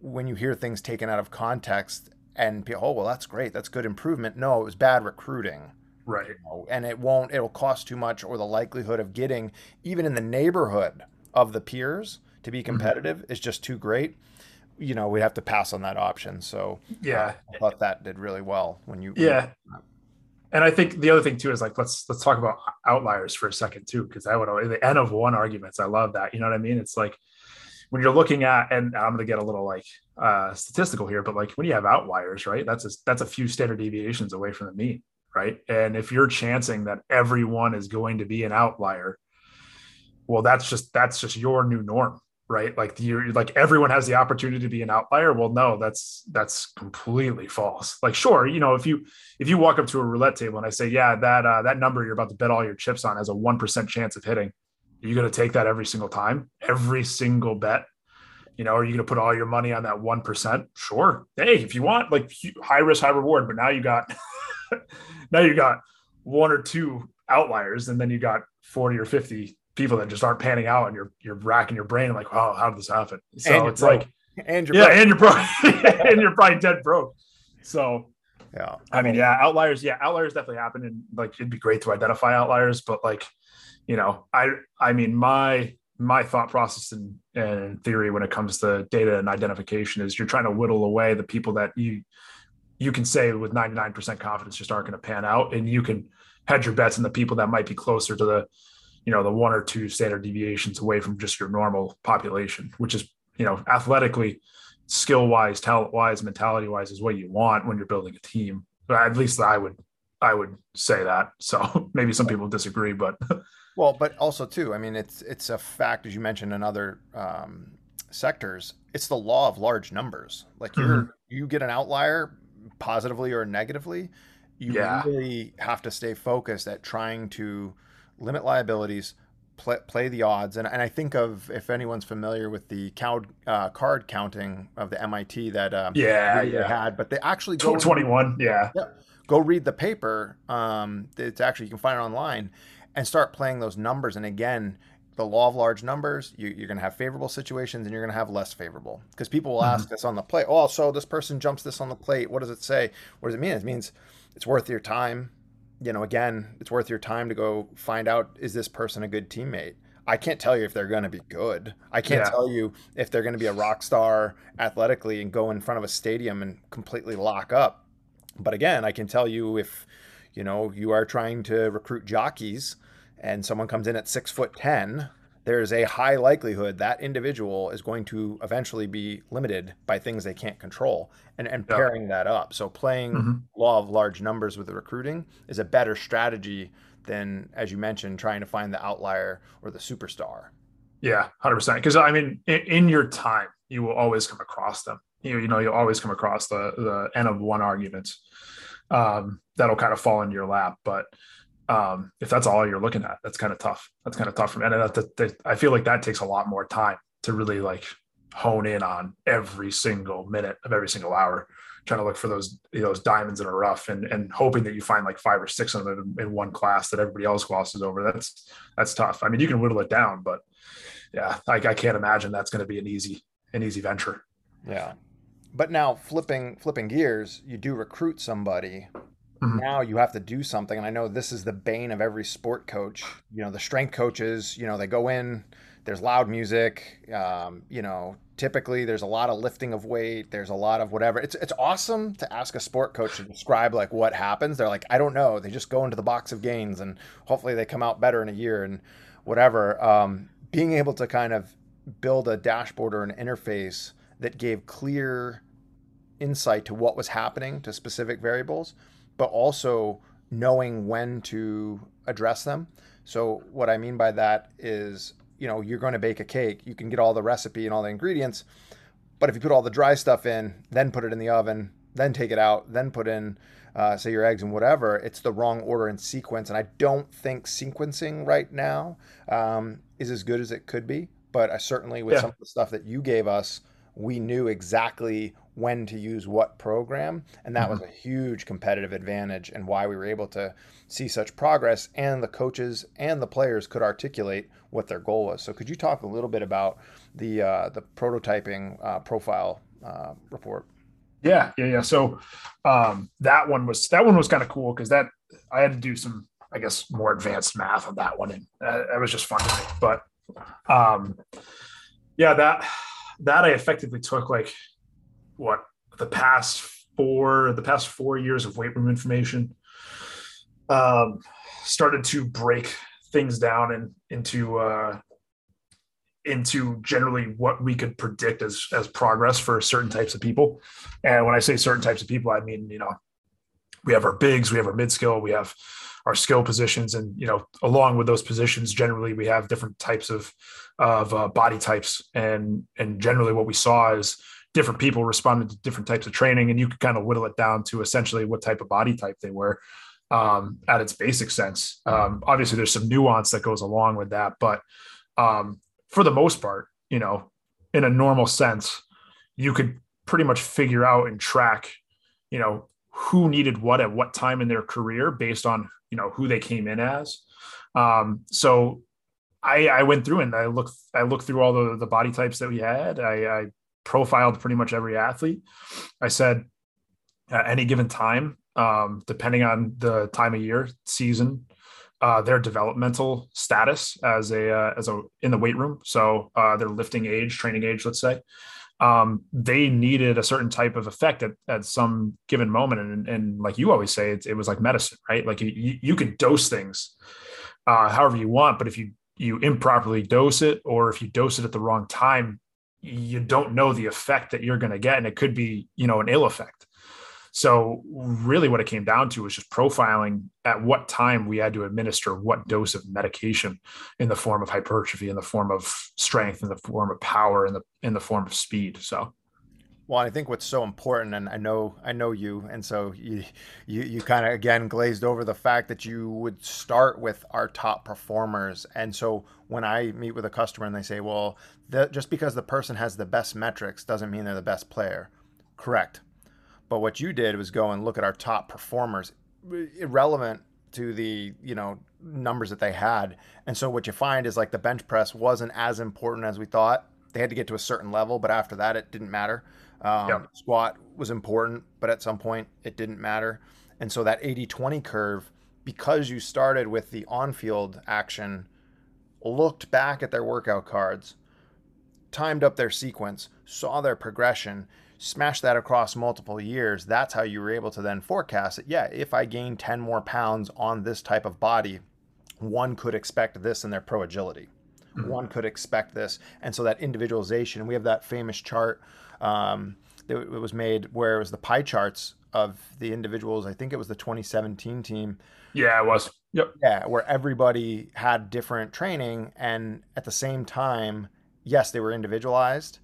when you hear things taken out of context and people oh well that's great. That's good improvement. No it was bad recruiting. Right. you know, and it won't it'll cost too much or the likelihood of getting even in the neighborhood of the peers to be mm-hmm. competitive is just too great you know we have to pass on that option so Yeah. uh, i thought that did really well when you Yeah. And I think the other thing too is like let's let's talk about outliers for a second too, because I would always the N of one arguments. I love that. You know what I mean? It's like when you're looking at, and I'm gonna get a little like uh statistical here, but like when you have outliers, right? That's a that's a few standard deviations away from the mean, right? And if you're chancing that everyone is going to be an outlier, well, that's just that's just your new norm, right? Like you're like everyone has the opportunity to be an outlier. Well, no, that's that's completely false. Like, sure, you know, if you if you walk up to a roulette table and I say, yeah, that uh, that number you're about to bet all your chips on has a one percent chance of hitting, are you going to take that every single time, every single bet? You know, are you going to put all your money on that one percent? Sure. Hey, if you want, like high risk, high reward. But now you got now you got one or two outliers, and then you got forty or fifty people that just aren't panning out, and you're you're racking your brain like, wow, how did this happen? So And it's broke. like, and you're yeah, broke. and you're broke, and you're probably dead broke. So yeah I mean, yeah, outliers, yeah, outliers definitely happen, and like it'd be great to identify outliers, but like, you know, I I mean, my my thought process and and theory when it comes to data and identification is you're trying to whittle away the people that you you can say with 99% confidence just aren't going to pan out, and you can hedge your bets on the people that might be closer to the you know the one or two standard deviations away from just your normal population, which is you know athletically skill wise, talent wise, mentality wise is what you want when you're building a team. But at least I would I would say that. So maybe some people disagree, but Well, but also too, I mean, it's it's a fact as you mentioned in other um, sectors. It's the law of large numbers. Like you're you get an outlier, positively or negatively, you Yeah. really have to stay focused at trying to limit liabilities, play, play the odds. And, and I think of if anyone's familiar with the count, uh, card counting of the MIT that um, yeah, yeah. had, but they actually go Tw- 21, yeah. go read the paper. Um, it's actually you can find it online and start playing those numbers. And again, the law of large numbers, you, you're going to have favorable situations and you're going to have less favorable because people will ask us on the plate. Oh, so this person jumps this on the plate. What does it say? What does it mean? It means it's worth your time. You know, again, it's worth your time to go find out is this person a good teammate. I can't tell you if they're going to be good. I can't Yeah. tell you if they're going to be a rock star athletically and go in front of a stadium and completely lock up. But again, I can tell you if you know you are trying to recruit jockeys and someone comes in at six foot ten, there's a high likelihood that individual is going to eventually be limited by things they can't control and, and Yeah. pairing that up. So playing Mhm. law of large numbers with the recruiting is a better strategy than, as you mentioned, trying to find the outlier or the superstar. Yeah, hundred percent. Because I mean, in, in your time, you will always come across them. You you know, you'll always come across the the n of one arguments um, that'll kind of fall into your lap. But um, if that's all you're looking at, that's kind of tough. That's kind of tough for me. And that, that, that, I feel like that takes a lot more time to really like hone in on every single minute of every single hour, trying to look for those you know, those diamonds in a rough, and and hoping that you find like five or six of them in one class that everybody else glosses over. That's that's tough. I mean, you can whittle it down, but yeah, like I can't imagine that's going to be an easy an easy venture. Yeah. But now flipping flipping gears, you do recruit somebody Mm-hmm. Now you have to do something. And I know this is the bane of every sport coach. You know, the strength coaches, you know, they go in, there's loud music, um, you know, typically there's a lot of lifting of weight there's a lot of whatever it's it's awesome to ask a sport coach to describe like what happens they're like i don't know they just go into the box of gains and hopefully they come out better in a year and whatever um, being able to kind of build a dashboard or an interface that gave clear insight to what was happening to specific variables but also knowing when to address them so what i mean by that is you know you're going to bake a cake you can get all the recipe and all the ingredients but if you put all the dry stuff in then put it in the oven then take it out then put in uh, say your eggs and whatever it's the wrong order and sequence and i don't think sequencing right now um, is as good as it could be but I certainly with yeah. some of the stuff that you gave us we knew exactly when to use what program and that mm-hmm. was a huge competitive advantage and why we were able to see such progress and the coaches and the players could articulate what their goal was. So could you talk a little bit about the uh, the prototyping uh, profile uh, report? Yeah yeah yeah. So um, that one was that one was kind of cool because that i had to do some i guess more advanced math on that one and uh, that was just fun to me. But um, yeah that that I effectively took like what the past four the past four years of weight room information. Um, started to break things down and into uh, into generally what we could predict as as progress for certain types of people. And when I say certain types of people, I mean you know we have our bigs, we have our mid skill, we have our skill positions, and you know along with those positions, generally we have different types of of uh, body types and and generally what we saw is different people responded to different types of training and you could kind of whittle it down to essentially what type of body type they were um, at its basic sense um, obviously there's some nuance that goes along with that but um, for the most part you know in a normal sense you could pretty much figure out and track you know who needed what at what time in their career based on you know who they came in as um, so I, I went through and I looked I looked through all the, the body types that we had. I, I profiled pretty much every athlete. I said at any given time, um, depending on the time of year, season, uh, their developmental status as a uh, as a in the weight room. So uh, their lifting age, training age, let's say. Um, they needed a certain type of effect at, at some given moment, and, and like you always say, it, it was like medicine, right? Like you, you could dose things uh, however you want, but if you you improperly dose it or if you dose it at the wrong time you don't know the effect that you're going to get and it could be you know an ill effect. So really what it came down to was just profiling at what time we had to administer what dose of medication in the form of hypertrophy in the form of strength in the form of power in the in the form of speed. So well, I think what's so important, and I know I know you, and so you you, you kind of again glazed over the fact that you would start with our top performers, and so when I meet with a customer and they say, "Well, the, just because the person has the best metrics doesn't mean they're the best player," correct. But what you did was go and look at our top performers, irrelevant to the you know numbers that they had, and so what you find is like the bench press wasn't as important as we thought. They had to get to a certain level, but after that, it didn't matter um, yep. Squat was important, but at some point it didn't matter. And so that 80 20 curve, because you started with the on field action, looked back at their workout cards, timed up their sequence, saw their progression, smashed that across multiple years. That's how you were able to then forecast it. Yeah, if I gain 10 more pounds on this type of body, one could expect this in their pro agility. Mm-hmm. One could expect this. And so that individualization, we have that famous chart um, it was made where it was the pie charts of the individuals. I think it was the 2017 team. Yeah, it was. Yep. Yeah, where everybody had different training, and at the same time, yes, they were individualized,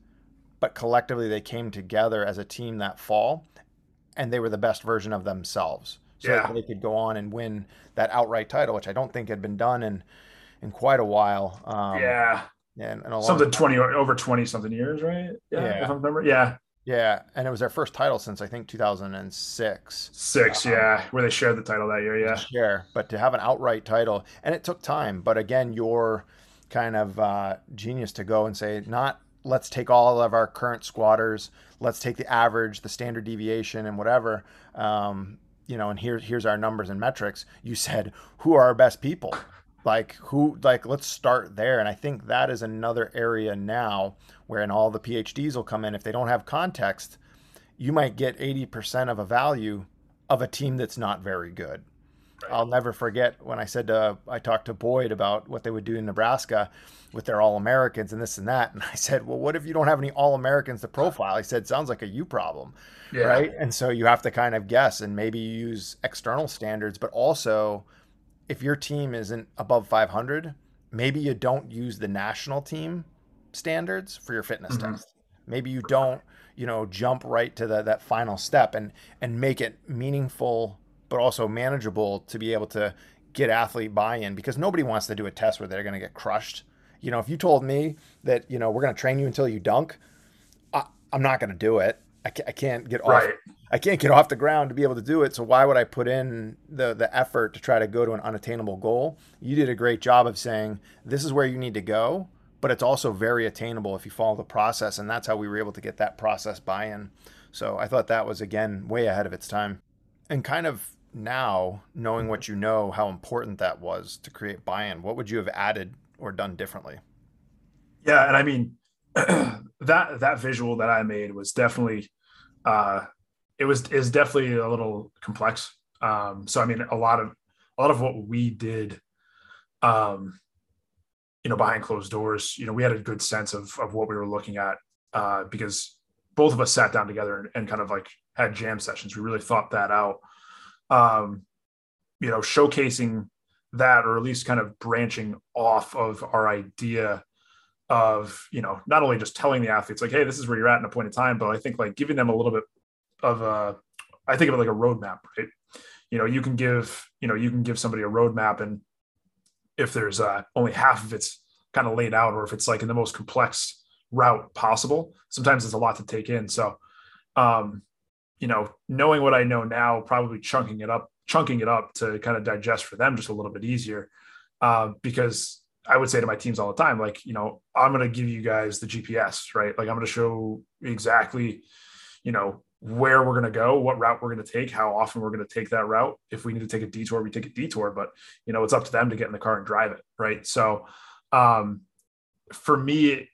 but collectively they came together as a team that fall, and they were the best version of themselves. So yeah. they could go on and win that outright title, which I don't think had been done in in quite a while. Um, yeah. Yeah, and, and something twenty over twenty something years, right? Yeah, yeah. if I remember. Yeah, yeah, and it was their first title since I think 2006. Six, um, yeah, where they shared the title that year, yeah. Share, but to have an outright title, and it took time. But again, your kind of uh, genius to go and say, not let's take all of our current squatters, let's take the average, the standard deviation, and whatever. Um, you know, and here here's our numbers and metrics. You said, who are our best people? Like who? Like let's start there. And I think that is another area now where in all the PhDs will come in if they don't have context, you might get 80% of a value of a team that's not very good. Right. I'll never forget when I said to, I talked to Boyd about what they would do in Nebraska with their All Americans and this and that. And I said, well, what if you don't have any All Americans to profile? He said, sounds like a you problem. Yeah. Right. And so you have to kind of guess and maybe use external standards, but also if your team isn't above 500, maybe you don't use the national team standards for your fitness mm-hmm. test. Maybe you don't, you know, jump right to the, that final step and and make it meaningful but also manageable to be able to get athlete buy-in because nobody wants to do a test where they're going to get crushed. You know, if you told me that, you know, we're going to train you until you dunk, I, am not going to do it. I can't, I can't get off. I can't get off the ground to be able to do it. So why would I put in the the effort to try to go to an unattainable goal? You did a great job of saying this is where you need to go, but it's also very attainable if you follow the process, and that's how we were able to get that process buy-in. So I thought that was again way ahead of its time, and kind of now, knowing what you know, how important that was to create buy-in, what would you have added or done differently? Yeah, and I mean that that visual that I made was definitely uh, it was is definitely a little complex. Um, so I mean, a lot of a lot of what we did, um, you know, behind closed doors, you know, we had a good sense of of what we were looking at uh, because both of us sat down together and, and kind of like had jam sessions. We really thought that out um, you know, showcasing that, or at least kind of branching off of our idea of, you know, not only just telling the athletes like, hey, this is where you're at in a point in time, but I think like giving them a little bit of a, I think of it like a roadmap, right? You know, you can give, you know, you can give somebody a roadmap, and if there's uh, only half of it's kind of laid out, or if it's like in the most complex route possible, sometimes it's a lot to take in. So, um, you know, knowing what I know now, probably chunking it up, chunking it up to kind of digest for them just a little bit easier. Uh, because I would say to my teams all the time, like, you know, I'm going to give you guys the GPS, right? Like, I'm going to show exactly, you know, where we're going to go, what route we're going to take, how often we're going to take that route. If we need to take a detour, we take a detour, but, you know, it's up to them to get in the car and drive it, right? So, um, for me,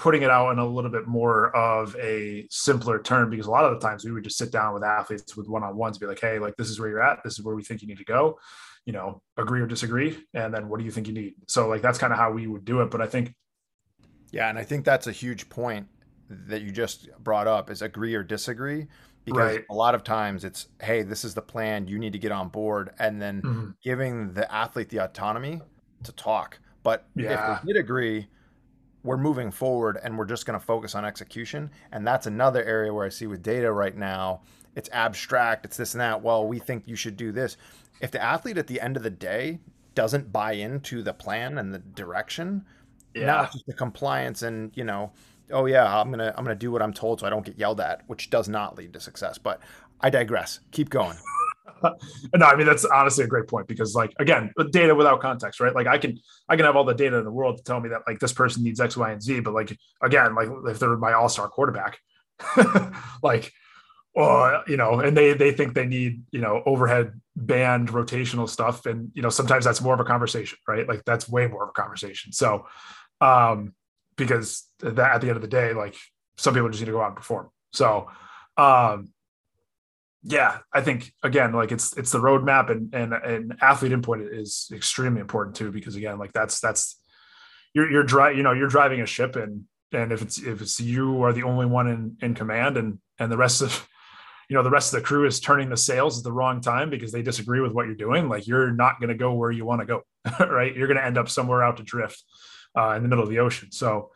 putting it out in a little bit more of a simpler term because a lot of the times we would just sit down with athletes with one-on-ones be like hey like this is where you're at this is where we think you need to go you know agree or disagree and then what do you think you need so like that's kind of how we would do it but i think yeah and i think that's a huge point that you just brought up is agree or disagree because right. a lot of times it's hey this is the plan you need to get on board and then mm-hmm. giving the athlete the autonomy to talk but yeah. if they did agree we're moving forward and we're just going to focus on execution. And that's another area where I see with data right now, it's abstract, it's this and that. Well, we think you should do this. If the athlete at the end of the day doesn't buy into the plan and the direction, yeah. now it's just the compliance and, you know, oh yeah, I'm gonna I'm gonna do what I'm told so I don't get yelled at, which does not lead to success. But I digress. Keep going. no, I mean that's honestly a great point because like again, data without context, right? Like I can I can have all the data in the world to tell me that like this person needs X, Y, and Z, but like again, like if they're my all-star quarterback, like or you know, and they they think they need, you know, overhead band rotational stuff. And you know, sometimes that's more of a conversation, right? Like that's way more of a conversation. So um because that at the end of the day, like some people just need to go out and perform. So um yeah, I think again, like it's it's the roadmap and and and athlete input is extremely important too because again, like that's that's you're you're driving you know you're driving a ship and and if it's if it's you are the only one in in command and and the rest of you know the rest of the crew is turning the sails at the wrong time because they disagree with what you're doing like you're not going to go where you want to go right you're going to end up somewhere out to drift uh, in the middle of the ocean. So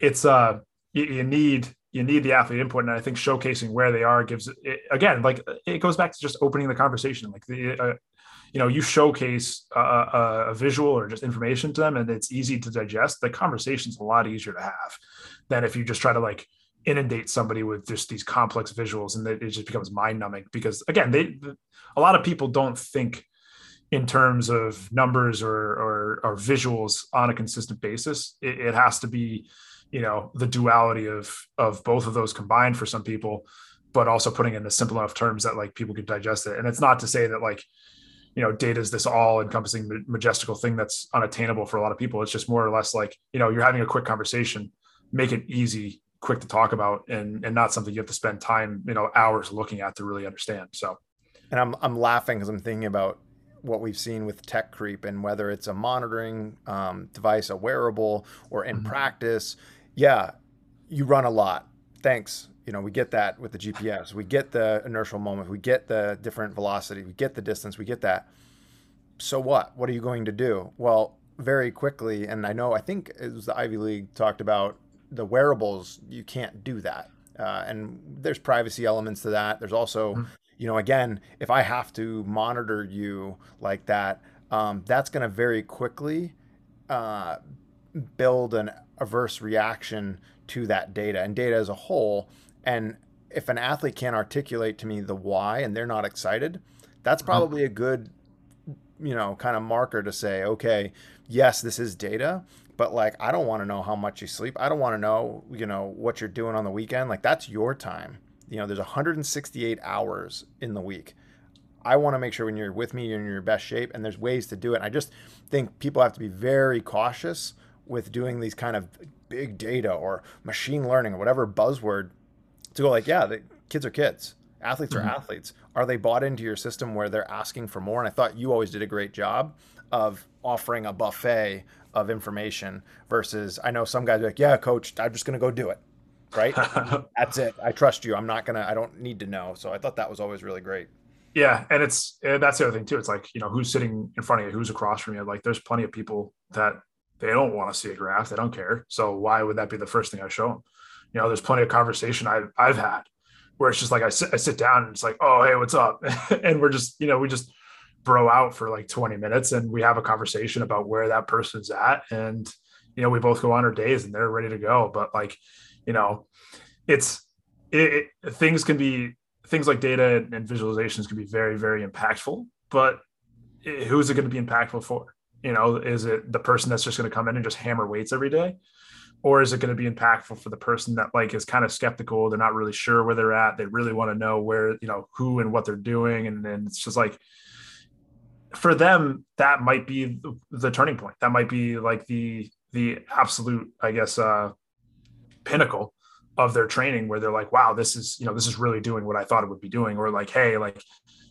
it's uh you, you need you need the athlete input. And i think showcasing where they are gives it, again like it goes back to just opening the conversation. Like the uh, you know you showcase a, a, visual or just information to them and it's easy to digest. The conversation's a lot easier to have than if you just try to like inundate somebody with just these complex visuals and it just becomes mind numbing because again they a lot of people don't think in terms of numbers or or, or visuals on a consistent basis it, it has to be you know the duality of of both of those combined for some people but also putting in the simple enough terms that like people could digest it. And it's not to say that like you know data is this all encompassing majestical thing that's unattainable for a lot of people. It's just more or less like you know you're having a quick conversation, make it easy, quick to talk about, and and not something you have to spend time you know hours looking at to really understand. So. And I'm I'm laughing because I'm thinking about what we've seen with tech creep and whether it's a monitoring um, device, a wearable, or in mm-hmm. practice. Yeah, you run a lot. Thanks. You know, we get that with the GPS. We get the inertial moment. We get the different velocity. We get the distance. We get that. So what? What are you going to do? Well, very quickly, and I know, I think it was the Ivy League talked about the wearables. You can't do that. Uh, and there's privacy elements to that. There's also mm-hmm you know, again, if I have to monitor you like that, um, that's going to very quickly uh, build an adverse reaction to that data and data as a whole. And if an athlete can't articulate to me the why and they're not excited, that's uh-huh. probably a good, you know, kind of marker to say, okay, yes, this is data, but like I don't want to know how much you sleep. I don't want to know, you know, what you're doing on the weekend. Like that's your time you know, there's 168 hours in the week. I want to make sure when you're with me, you're in your best shape, and there's ways to do it. And I just think people have to be very cautious with doing these kind of big data or machine learning or whatever buzzword to go like, yeah, the kids are kids, athletes mm-hmm. are athletes. Are they bought into your system where they're asking for more? And I thought you always did a great job of offering a buffet of information versus I know some guys are like, yeah, coach, I'm just going to go do it right? That's it. I trust you. I'm not gonna. I don't need to know. So I thought that was always really great. Yeah, and it's and that's the other thing too. It's like you know who's sitting in front of you, who's across from you. Like there's plenty of people that they don't want to see a graph. They don't care. So why would that be the first thing I show them? You know, there's plenty of conversation I've I've had where it's just like I sit I sit down and it's like, oh hey, what's up? and we're just you know we just bro out for like 20 minutes and we have a conversation about where that person's at and you know we both go on our days and they're ready to go but like you know it's it, it, things can be things like data and visualizations can be very very impactful but who's it going to be impactful for? You know is it the person that's just going to come in and just hammer weights every day? Or is it going to be impactful for the person that like is kind of skeptical they're not really sure where they're at they really want to know where you know who and what they're doing and then it's just like for them that might be the turning point. That might be like the the absolute i guess uh pinnacle of their training where they're like, wow, this is, you know, this is really doing what I thought it would be doing. Or like, hey, like,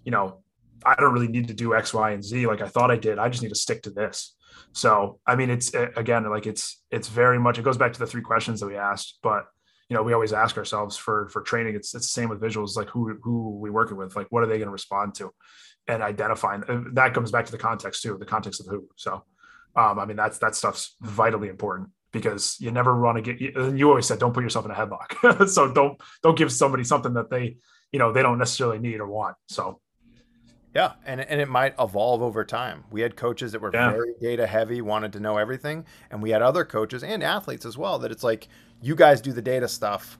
you know, I don't really need to do X, Y, and Z like I thought I did. I just need to stick to this. So, I mean, it's again, like it's, it's very much, it goes back to the three questions that we asked, but you know, we always ask ourselves for, for training. It's, it's the same with visuals, like who, who we working with, like, what are they going to respond to and identifying that comes back to the context too, the context of who. So, um, I mean, that's, that stuff's vitally important because you never want to get you always said don't put yourself in a headlock. So don't don't give somebody something that they you know they don't necessarily need or want so. Yeah and, and it might evolve over time. We had coaches that were yeah. very data heavy wanted to know everything and we had other coaches and athletes as well that it's like you guys do the data stuff.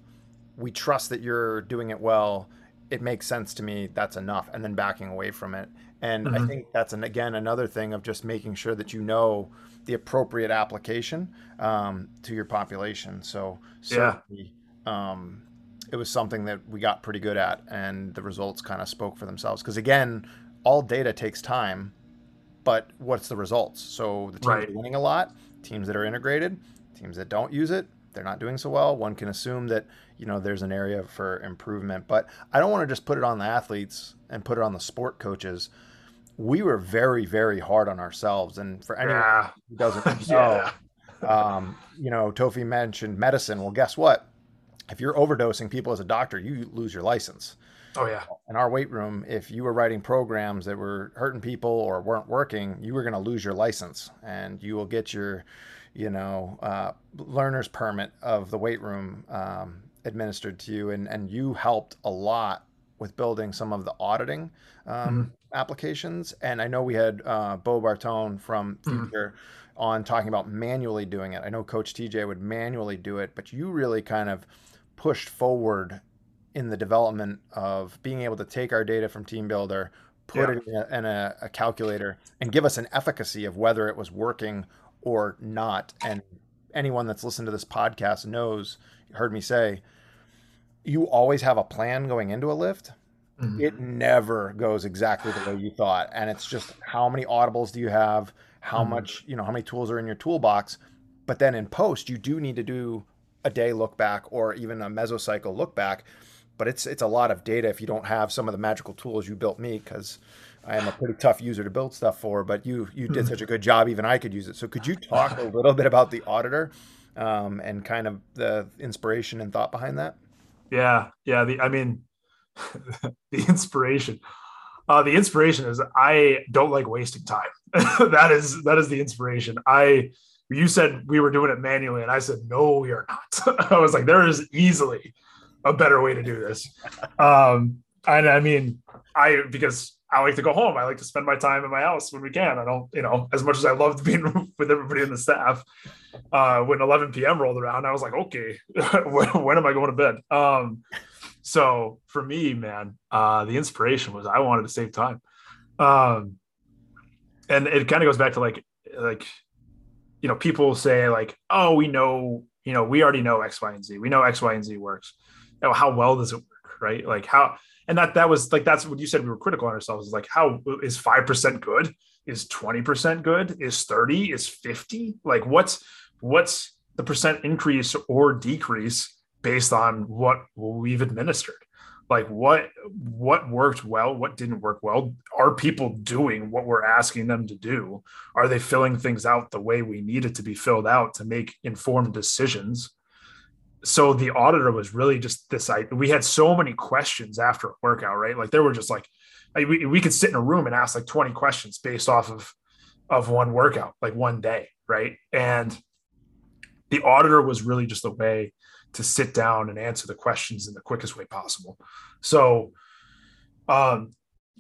We trust that you're doing it well. It makes sense to me. That's enough and then backing away from it. And mm-hmm. i think that's an, again another thing of just making sure that you know the appropriate application um, to your population. So certainly, yeah. um, it was something that we got pretty good at, and the results kind of spoke for themselves. Because again, all data takes time, but what's the results? So the teams right. are winning a lot, teams that are integrated, teams that don't use it, they're not doing so well. One can assume that you know there's an area for improvement, but I don't want to just put it on the athletes and put it on the sport coaches we were very, very hard on ourselves. And for anyone yeah. who doesn't know, yeah. um, you know, Teofe mentioned medicine. Well, guess what? If you're overdosing people as a doctor, you lose your license. Oh yeah. In our weight room, if you were writing programs that were hurting people or weren't working, you were going to lose your license, and you will get your, you know, uh, learner's permit of the weight room um, administered to you, and and you helped a lot with building some of the auditing um, mm-hmm applications. And I know we had uh, Bo Bartone from. Future mm-hmm. on talking about manually doing it. I know Coach TJ would manually do it, but you really kind of pushed forward in the development of being able to take our data from TeamBuildr, put yeah. it in, a, in a, a calculator, and give us an efficacy of whether it was working or not. And anyone that's listened to this podcast knows, heard me say, you always have a plan going into a lift, mm-hmm. it never goes exactly the way you thought. And it's just how many audibles do you have? How mm-hmm. much, you know, how many tools are in your toolbox? But then in post, you do need to do a day look back or even a mesocycle look back. But it's it's a lot of data if you don't have some of the magical tools you built me because I am a pretty tough user to build stuff for. But you you did mm-hmm. such a good job, even I could use it. So could you talk a little bit about the auditor um, and kind of the inspiration and thought behind that? Yeah, yeah. The I mean, the inspiration. Uh, the inspiration is I don't like wasting time. that is that is the inspiration. I you said we were doing it manually, and I said no, we are not. I was like, there is easily a better way to do this. Um, and I mean, I because I like to go home. I like to spend my time in my house when we can. I don't, you know, as much as I loved being with everybody in the staff. Uh, when 11 p.m. rolled around, I was like, okay, when, when, am I going to bed? Um, so for me, man, uh, the inspiration was I wanted to save time. Um, and it kind of goes back to like, like, you know, people say like, oh, we know, you know, we already know X, Y, and Z. We know X, Y, and Z works. You know, how well does it work? Right? Like how and that that was like that's what you said we were critical on ourselves is like how is 5% good is 20% good is 30 is 50 like what's what's the percent increase or decrease based on what we've administered. Like what what worked well what didn't work well. Are people doing what we're asking them to do? Are they filling things out the way we need it to be filled out to make informed decisions? So the auditor was really just this I, we had so many questions after a workout right? Like there were just like we, we could sit in a room and ask like 20 questions based off of of one workout like one day right? And the auditor was really just a way to sit down and answer the questions in the quickest way possible so um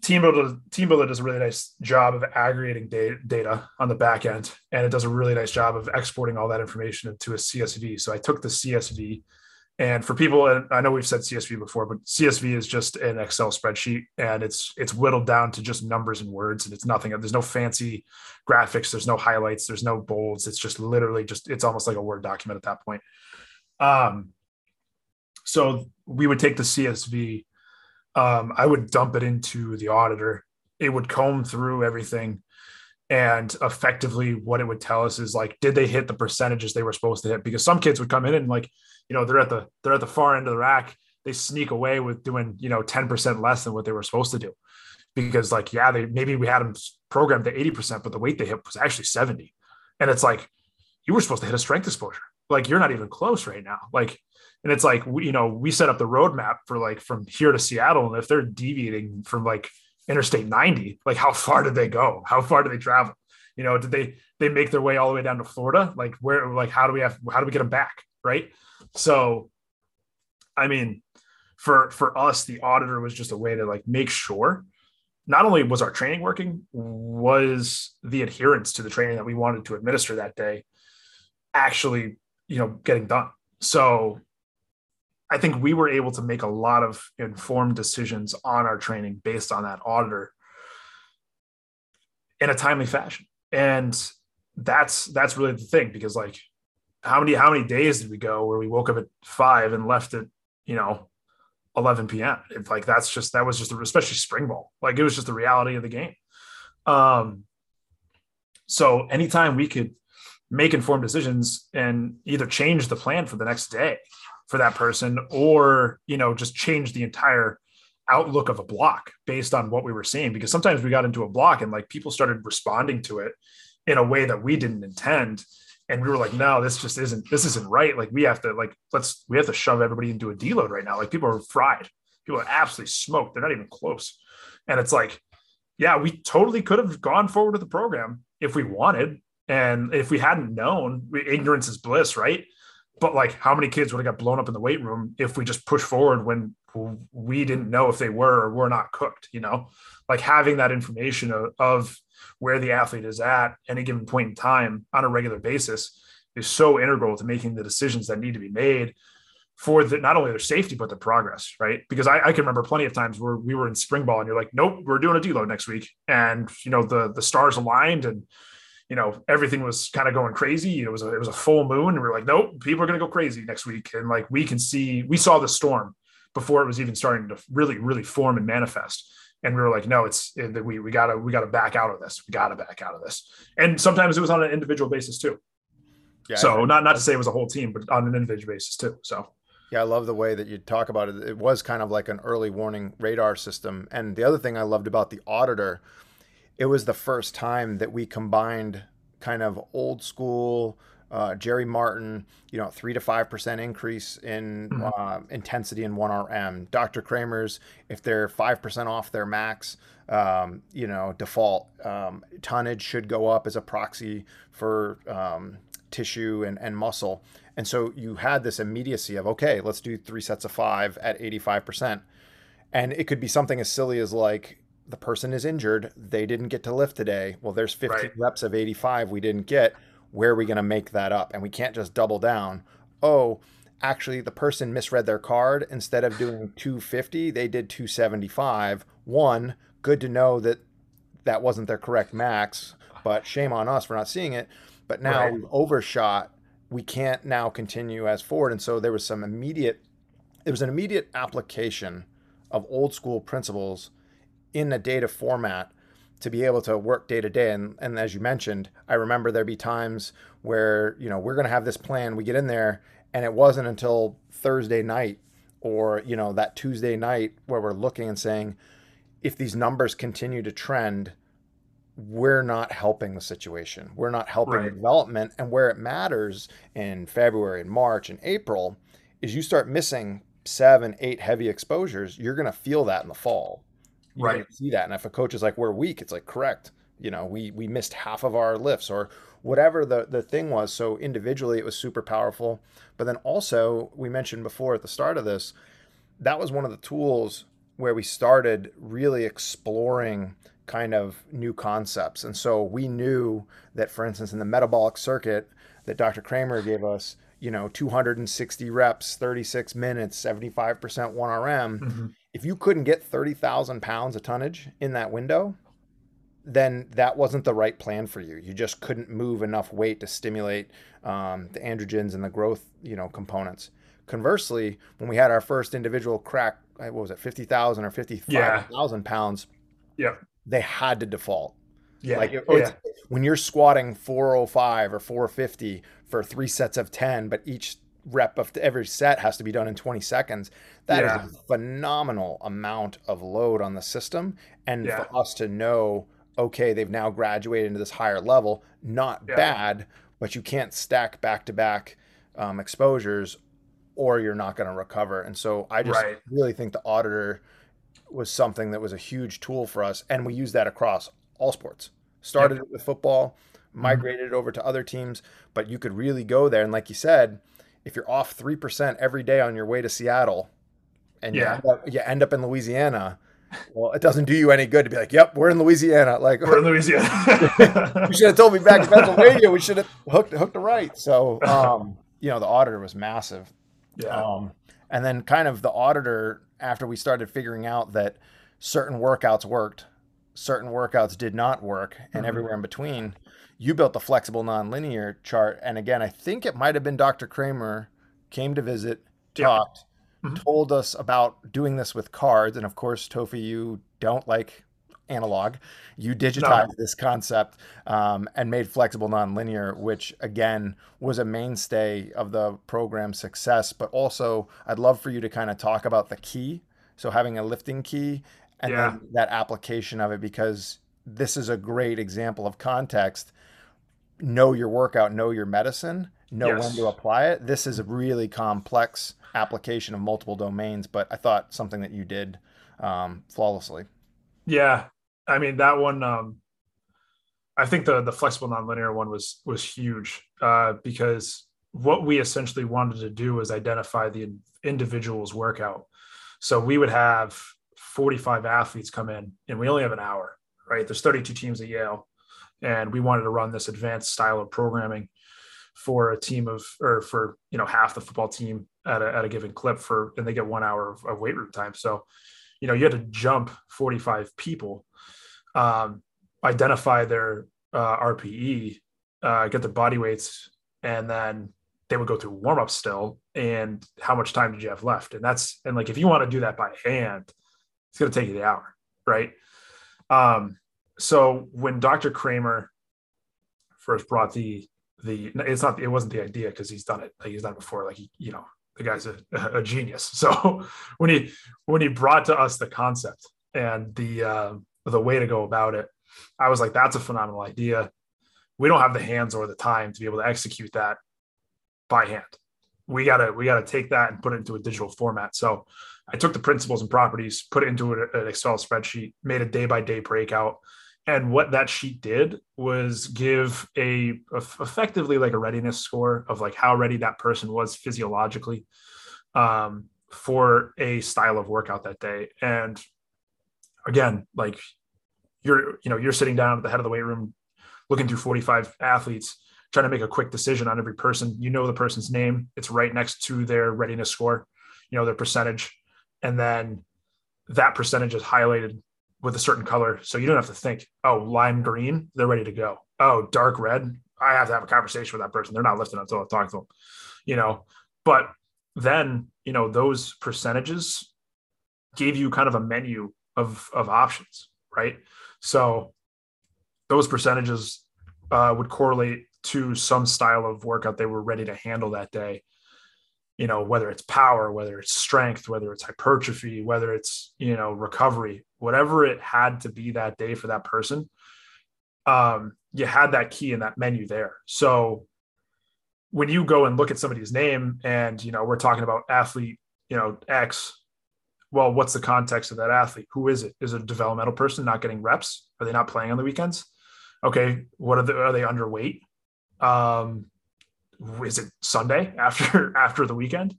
TeamBuildr TeamBuildr does a really nice job of aggregating data, data on the back end, and it does a really nice job of exporting all that information into a CSV. So I took the CSV, and for people, and I know we've said CSV before, but CSV is just an Excel spreadsheet, and it's it's whittled down to just numbers and words, and it's nothing. There's no fancy graphics, there's no highlights, there's no bolds. It's just literally just it's almost like a Word document at that point. Um, so we would take the CSV um, I would dump it into the auditor. It would comb through everything. And effectively, what it would tell us is like, did they hit the percentages they were supposed to hit? Because some kids would come in and like, you know, they're at the they're at the far end of the rack. They sneak away with doing, you know, 10% less than what they were supposed to do. Because like, yeah, they maybe we had them programmed to 80%, but the weight they hit was actually 70. And it's like, you were supposed to hit a strength exposure. Like you're not even close right now. Like and it's like we, you know we set up the roadmap for like from here to seattle and if they're deviating from like interstate 90 like how far did they go? How far did they travel? You know did they they make their way all the way down to florida? Like where like how do we have how do we get them back right? So i mean for for us the auditor was just a way to like make sure not only was our training working was the adherence to the training that we wanted to administer that day actually you know getting done so I think we were able to make a lot of informed decisions on our training based on that auditor in a timely fashion. And that's that's really the thing because like how many how many days did we go where we woke up at five and left at you know 11 p.m. It's like that's just that was just especially spring ball like it was just the reality of the game. Um, so anytime we could make informed decisions and either change the plan for the next day for that person or you know just change the entire outlook of a block based on what we were seeing. Because sometimes we got into a block and like people started responding to it in a way that we didn't intend. And we were like no this just isn't this isn't right. Like we have to like let's we have to shove everybody into a deload right now. Like people are fried. People are absolutely smoked. They're not even close. And it's like yeah we totally could have gone forward with the program if we wanted and if we hadn't known ignorance is bliss right? But like how many kids would have got blown up in the weight room if we just push forward when we didn't know if they were or were not cooked you know? Like having that information of, of where the athlete is at any given point in time on a regular basis is so integral to making the decisions that need to be made for the, not only their safety but their progress right? Because I, I, can remember plenty of times where we were in spring ball and you're like nope we're doing a deload next week. And you know the the stars aligned and you know everything was kind of going crazy it was a, it was a full moon and we are like nope people are going to go crazy next week and like we can see we saw the storm before it was even starting to really, really form and manifest. And we were like, no, it's we we gotta we gotta back out of this. We gotta back out of this. And sometimes it was on an individual basis too. Yeah, so not not to say it was a whole team, but on an individual basis too. So yeah, I love the way that you talk about it. It was kind of like an early warning radar system. And the other thing I loved about the auditor, it was the first time that we combined kind of old school uh, Jerry Martin, you know, three to five percent increase in mm-hmm. uh, intensity in one RM. Dr. Kraemer's, if they're five percent off their max, um, you know, default um, tonnage should go up as a proxy for um, tissue and, and muscle. And so you had this immediacy of, okay, let's do three sets of five at 85%. And it could be something as silly as like, the person is injured. They didn't get to lift today. Well, there's 15 right. reps of 85 we didn't get. Where are we going to make that up? And we can't just double down. Oh, actually, the person misread their card. Instead of doing 250, they did 275. One, good to know that that wasn't their correct max, but shame on us for not seeing it. But now right. we've overshot we can't now continue as forward. And so there was some immediate, there was an immediate application of old school principles in a data format to be able to work day to day. And, and as you mentioned, I remember there'd be times where, you know, we're going to have this plan, we get in there, and it wasn't until Thursday night or, you know, that Tuesday night where we're looking and saying, if these numbers continue to trend, we're not helping the situation. We're not helping right. development. And where it matters in February and March and April is you start missing seven, eight heavy exposures, you're going to feel that in the fall. You're right. See that. And if a coach is like, we're weak, it's like, correct. You know, we, we missed half of our lifts or whatever the, the thing was. So individually, it was super powerful. But then also, we mentioned before at the start of this, that was one of the tools where we started really exploring kind of new concepts. And so we knew that, for instance, in the metabolic circuit that Dr. Kraemer gave us, you know, 260 reps, 36 minutes, 75% 1RM. Mm-hmm. If you couldn't get 30,000 pounds of tonnage in that window, then that wasn't the right plan for you. You just couldn't move enough weight to stimulate um, the androgens and the growth, you know, components. Conversely, when we had our first individual crack, what was it, 50,000 or 55,000 yeah. pounds? Yeah they had to default. Yeah. Like it, oh, yeah. when you're squatting 405 or 450 for three sets of 10, but each rep of every set has to be done in 20 seconds. That yeah. is a phenomenal amount of load on the system. And yeah. for us to know, okay, they've now graduated into this higher level, not bad, but you can't stack back to back exposures or you're not going to recover. And so I just right. really think the auditor was something that was a huge tool for us, and we use that across all sports. Started yep. with football, mm-hmm. migrated mm-hmm. over to other teams, but you could really go there. And like you said, if you're off three percent every day on your way to Seattle, and yeah. you, end up, you end up in Louisiana, well, it doesn't do you any good to be like, "Yep, we're in Louisiana." Like we're in Louisiana. you should have told me back in Pennsylvania. We should have hooked hooked the right. So, um, you know, the auditor was massive. Yeah. Um, and then kind of the auditor after we started figuring out that certain workouts worked, certain workouts did not work, and mm-hmm. everywhere in between, you built the flexible nonlinear chart. And again, I think it might have been Dr. Kraemer came to visit, talked, mm-hmm. told us about doing this with cards. And of course, Teofe, you don't like analog. You digitized no. this concept um, and made flexible nonlinear, which again was a mainstay of the program's success. But also, I'd love for you to kind of talk about the key. So having a lifting key and yeah. then that application of it, because this is a great example of context. Know your workout, know your medicine, know yes. when to apply it. This is a really complex application of multiple domains, but I thought something that you did um, flawlessly. Yeah, I mean that one. Um, I think the the flexible nonlinear one was was huge uh, because what we essentially wanted to do was identify the individual's workout. So we would have 45 athletes come in, and we only have an hour. Right? There's 32 teams at Yale, and we wanted to run this advanced style of programming for a team of or for you know half the football team at a, at a given clip for and they get one hour of, of weight room time so you know you had to jump 45 people um, identify their uh, RPE, uh, get their body weights, and then they would go through warm up still and how much time did you have left? And that's, and like, if you want to do that by hand, it's going to take you the hour. Right. Um, so when Dr. Kraemer first brought the, the, it's not, it wasn't the idea because he's done it. Like he's done it before. Like, he, you know, the guy's a, a genius. So when he, when he brought to us the concept and the, uh, the way to go about it, I was like, that's a phenomenal idea. We don't have the hands or the time to be able to execute that by hand. We gotta we gotta take that and put it into a digital format. So I took the principles and properties, put it into an Excel spreadsheet, made a day by day breakout. And what that sheet did was give a, a, effectively like a readiness score of like how ready that person was physiologically um, for a style of workout that day. And again, like you're you know you're sitting down at the head of the weight room, looking through 45 athletes trying to make a quick decision on every person. You know the person's name, it's right next to their readiness score, you know, their percentage. And then that percentage is highlighted with a certain color. So you don't have to think, oh, lime green, they're ready to go. Oh, dark red, I have to have a conversation with that person. They're not lifting until I talk to them, you know. But then, you know, those percentages gave you kind of a menu of of options, right? So those percentages uh, would correlate to some style of workout they were ready to handle that day you know whether it's power whether it's strength whether it's hypertrophy whether it's you know recovery whatever it had to be that day for that person um you had that key in that menu there. So when you go and look at somebody's name and you know we're talking about athlete you know x well what's the context of that athlete? Who is it? Is it a developmental person not getting reps? Are they not playing on the weekends? Okay what are they are they underweight? Um, is it Sunday after after the weekend?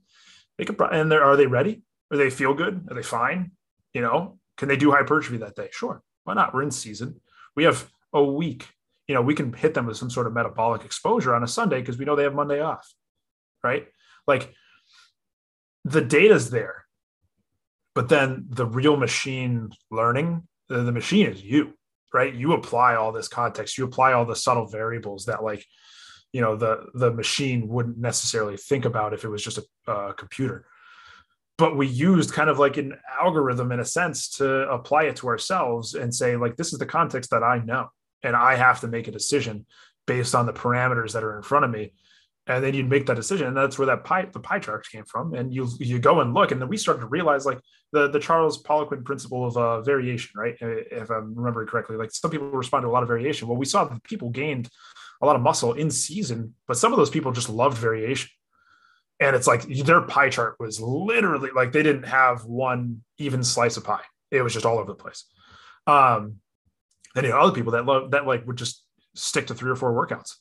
They could and there are they ready? Are they feel good? Are they fine? You know, can they do hypertrophy that day? Sure. Why not? We're in season. We have a week. You know, we can hit them with some sort of metabolic exposure on a Sunday because we know they have Monday off. Right? Like the data's there. But then the real machine learning, the, the machine is you, right? You apply all this context, you apply all the subtle variables that like you know the the machine wouldn't necessarily think about if it was just a, a computer. But we used kind of like an algorithm in a sense to apply it to ourselves and say like this is the context that i know and i have to make a decision based on the parameters that are in front of me. And then you'd make that decision and that's where that pie the pie charts came from. And you you go and look and then we started to realize like the the charles poliquin principle of uh, variation right? If i'm remembering correctly like some people respond to a lot of variation. Well we saw that people gained a lot of muscle in season, but some of those people just loved variation. And it's like their pie chart was literally like they didn't have one even slice of pie. It was just all over the place. Um, then you know other people that love that like would just stick to three or four workouts.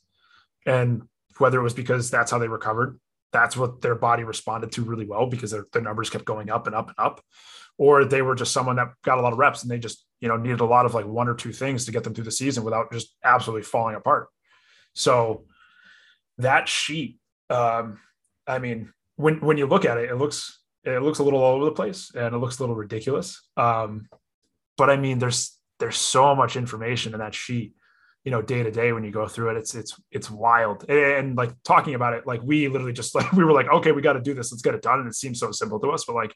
And whether it was because that's how they recovered, that's what their body responded to really well because their, their numbers kept going up and up and up, or they were just someone that got a lot of reps and they just you know needed a lot of like one or two things to get them through the season without just absolutely falling apart. So that sheet, um, I mean, when when you look at it, it looks it looks a little all over the place and it looks a little ridiculous. Um, but I mean, there's there's so much information in that sheet, you know, day to day when you go through it, it's it's it's wild. And, and like talking about it, like we literally just like we were like, okay, we got to do this, let's get it done. And it seems so simple to us, but like,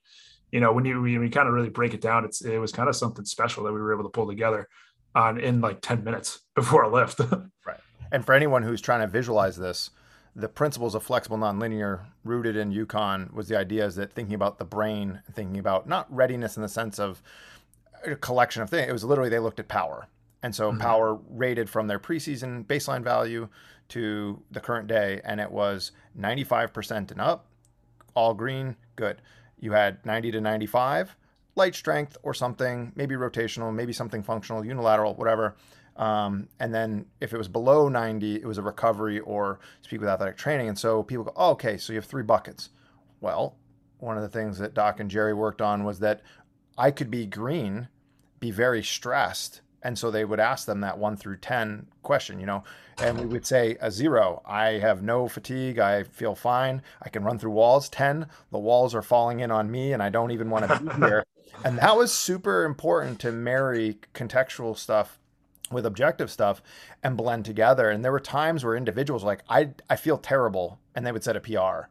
you know, when you when you kind of really break it down, it's it was kind of something special that we were able to pull together on in like 10 minutes before a lift. right. And for anyone who's trying to visualize this, the principles of flexible nonlinear rooted in UConn was the idea is that thinking about the brain, thinking about not readiness in the sense of a collection of things. It was literally they looked at power. And so mm-hmm. power rated from their preseason baseline value to the current day. And it was 95% and up, all green, good. You had 90 to 95, light strength or something, maybe rotational, maybe something functional, unilateral, whatever. Um, and then if it was below 90, it was a recovery or speak with athletic training. And so people go, oh, okay, so you have three buckets. Well, one of the things that Doc and Jerry worked on was that I could be green, be very stressed. And so they would ask them that one through 10 question, you know, and we would say a zero, I have no fatigue. I feel fine. I can run through walls. 10, the walls are falling in on me and I don't even want to be here. and that was super important to marry contextual stuff with objective stuff and blend together. And there were times where individuals like, I, I feel terrible and they would set a PR.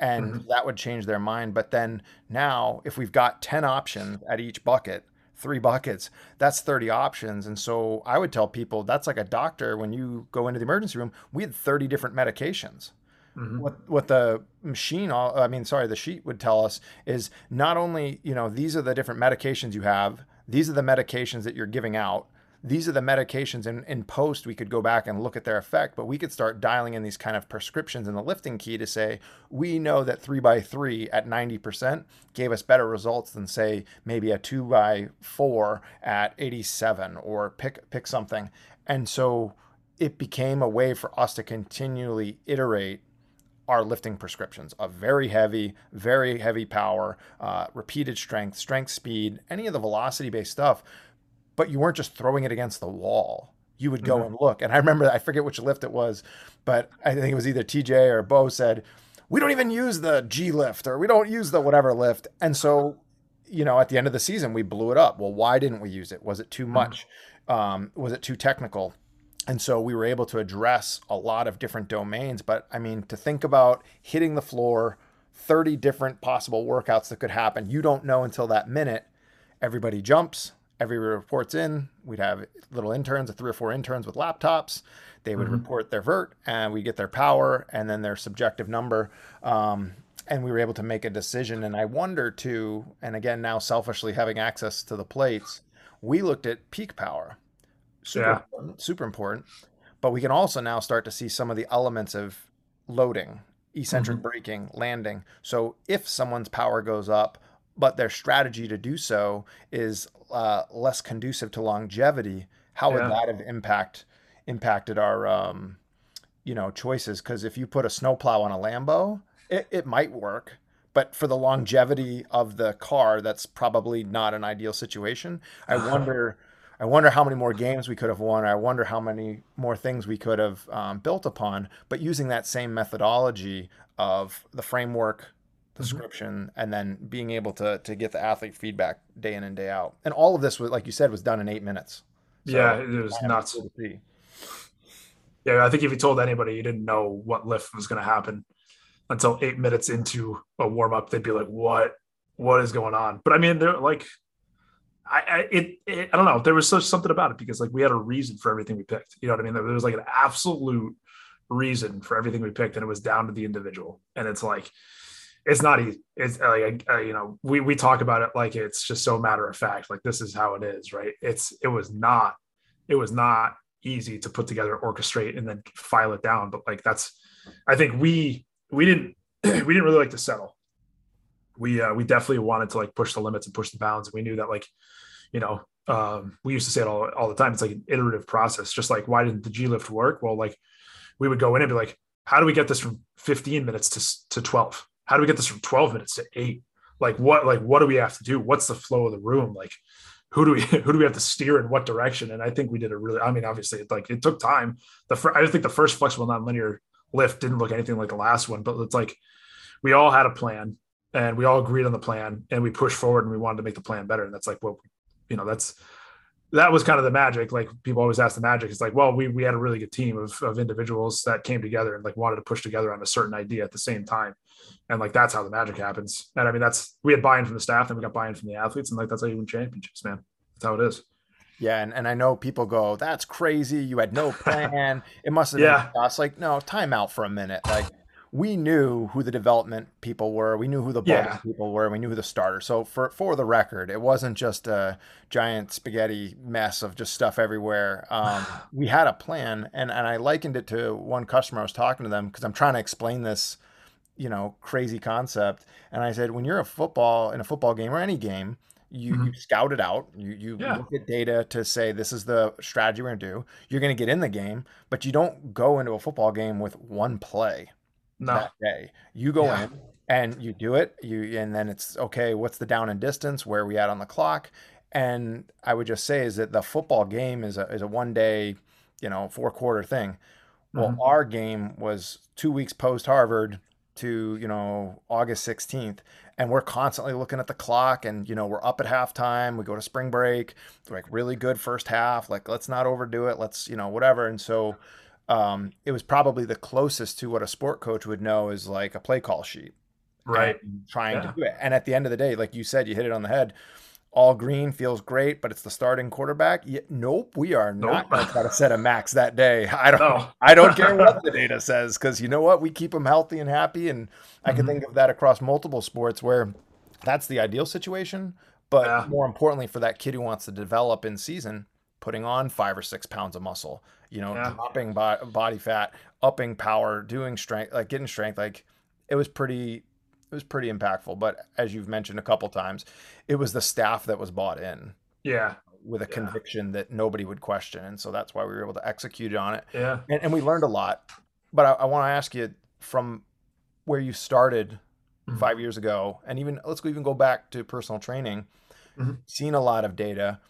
And Mhm. that would change their mind. But then now, if we've got 10 options at each bucket, three buckets, that's 30 options. And so I would tell people that's like a doctor when you go into the emergency room, we had 30 different medications Mhm. what what the machine all i mean sorry the sheet would tell us is not only you know these are the different medications you have these are the medications that you're giving out these are the medications in, in post we could go back and look at their effect but we could start dialing in these kind of prescriptions in the lifting key to say we know that 3 by 3 at 90% gave us better results than say maybe a 2 by 4 at 87 or pick pick something and so it became a way for us to continually iterate our lifting prescriptions of very heavy, very heavy power, uh, repeated strength, strength speed, any of the velocity based stuff. But you weren't just throwing it against the wall. You would go Mhm. and look. And I remember, I forget which lift it was, but I think it was either TJ or Bo said, We don't even use the G lift or we don't use the whatever lift. And so, you know, at the end of the season, we blew it up. Well, why didn't we use it? Was it too much? Um, was it too technical? And so we were able to address a lot of different domains. But I mean, to think about hitting the floor, 30 different possible workouts that could happen, you don't know until that minute. Everybody jumps, everybody reports in. We'd have little interns, three or four interns with laptops. They would Mhm. report their vert, and we get their power and then their subjective number. Um, and we were able to make a decision. And I wonder too, and again, now selfishly having access to the plates, we looked at peak power super Yeah. important, super important. But we can also now start to see some of the elements of loading, eccentric Mhm. braking, landing. So if someone's power goes up, but their strategy to do so is uh, less conducive to longevity, how would that have impact impacted our um, you know choices? Because if you put a snowplow on a Lambo, it, it might work. But for the longevity of the car, that's probably not an ideal situation. I wonder I wonder how many more games we could have won. I wonder how many more things we could have um, built upon. But using that same methodology of the framework, Mm-hmm. description, and then being able to to get the athlete feedback day in and day out. And all of this was, like you said, was done in eight minutes. So, yeah, it was nuts. cool to see. Yeah, I think if you told anybody you didn't know what lift was going to happen until eight minutes into a warm up, they'd be like, "What? What is going on?" But I mean, they're like, I, I it, it, I don't know. There was such something about it because like we had a reason for everything we picked. You know what I mean? There was like an absolute reason for everything we picked, and it was down to the individual. And it's like, it's not easy. It's like uh, you know, we we talk about it like it's just so matter of fact. Like this is how it is, right? It's it was not. It was not easy to put together, orchestrate, and then file it down. But like that's, I think we we didn't we didn't really like to settle. We uh, we definitely wanted to like push the limits and push the bounds. And we knew that like, you know, um, we used to say it all all the time. It's like an iterative process. Just like why didn't the G lift work? Well, like we would go in and be like, how do we get this from 15 minutes to to 12? How do we get this from 12 minutes to eight? Like what like what do we have to do? What's the flow of the room? Like who do we who do we have to steer in what direction? And I think we did a really. I mean, obviously, it, like it took time. The fir- I think the first flexible nonlinear lift didn't look anything like the last one, but it's like we all had a plan and we all agreed on the plan and we pushed forward and we wanted to make the plan better. And that's like what you know. That's that was kind of the magic. Like people always ask the magic. It's like, well, we we had a really good team of of individuals that came together and like wanted to push together on a certain idea at the same time. And like that's how the magic happens. And I mean, that's we had buy-in from the staff and we got buy-in from the athletes, and like that's how you win championships, man. That's how it is. Yeah, and, and I know people go, "That's crazy! You had no plan. it must have Yeah. been us." Like, no, time out for a minute. Like, we knew who the development people were. We knew who the Yeah. people were. We knew who the starter. So for for the record, it wasn't just a giant spaghetti mess of just stuff everywhere. Um, we had a plan, and and I likened it to one customer. I was talking to them because I'm trying to explain this, you know, crazy concept. And I said, when you're a football in a football game or any game, you, Mhm. you scout it out. You you Yeah. look at data to say this is the strategy we're gonna do. You're gonna get in the game, but you don't go into a football game with one play No. that day. You go Yeah. in and you do it. You and then it's okay. What's the down and distance? Where are we at on the clock? And I would just say is that the football game is a is a one day, you know, four quarter thing. Well, Mhm. our game was two weeks post Harvard to you know August 16th, and we're constantly looking at the clock, and you know we're up at halftime. We go to spring break, like really good first half. Like let's not overdo it. Let's you know whatever. And so um, it was probably the closest to what a sport coach would know is like a play call sheet. Right. Trying yeah. to do it. And at the end of the day, like you said, you hit it on the head. All green feels great, but it's the starting quarterback. Yeah, nope, we are nope. not going to try to set a max that day. I don't. No. I don't care what the data says because you know what? We keep them healthy and happy, and I mm-hmm. can think of that across multiple sports where that's the ideal situation. But yeah. more importantly, for that kid who wants to develop in season, putting on five or six pounds of muscle, you know, yeah. dropping bo- body fat, upping power, doing strength, like getting strength, like it was pretty it was pretty impactful. But as you've mentioned a couple times, it was the staff that was bought in. Yeah. With a yeah. conviction that nobody would question. And so that's why we were able to execute on it. Yeah. And, and we learned a lot. But I, I want to ask you from where you started mm-hmm. five years ago, and even let's go even go back to personal training, mm-hmm. seen a lot of data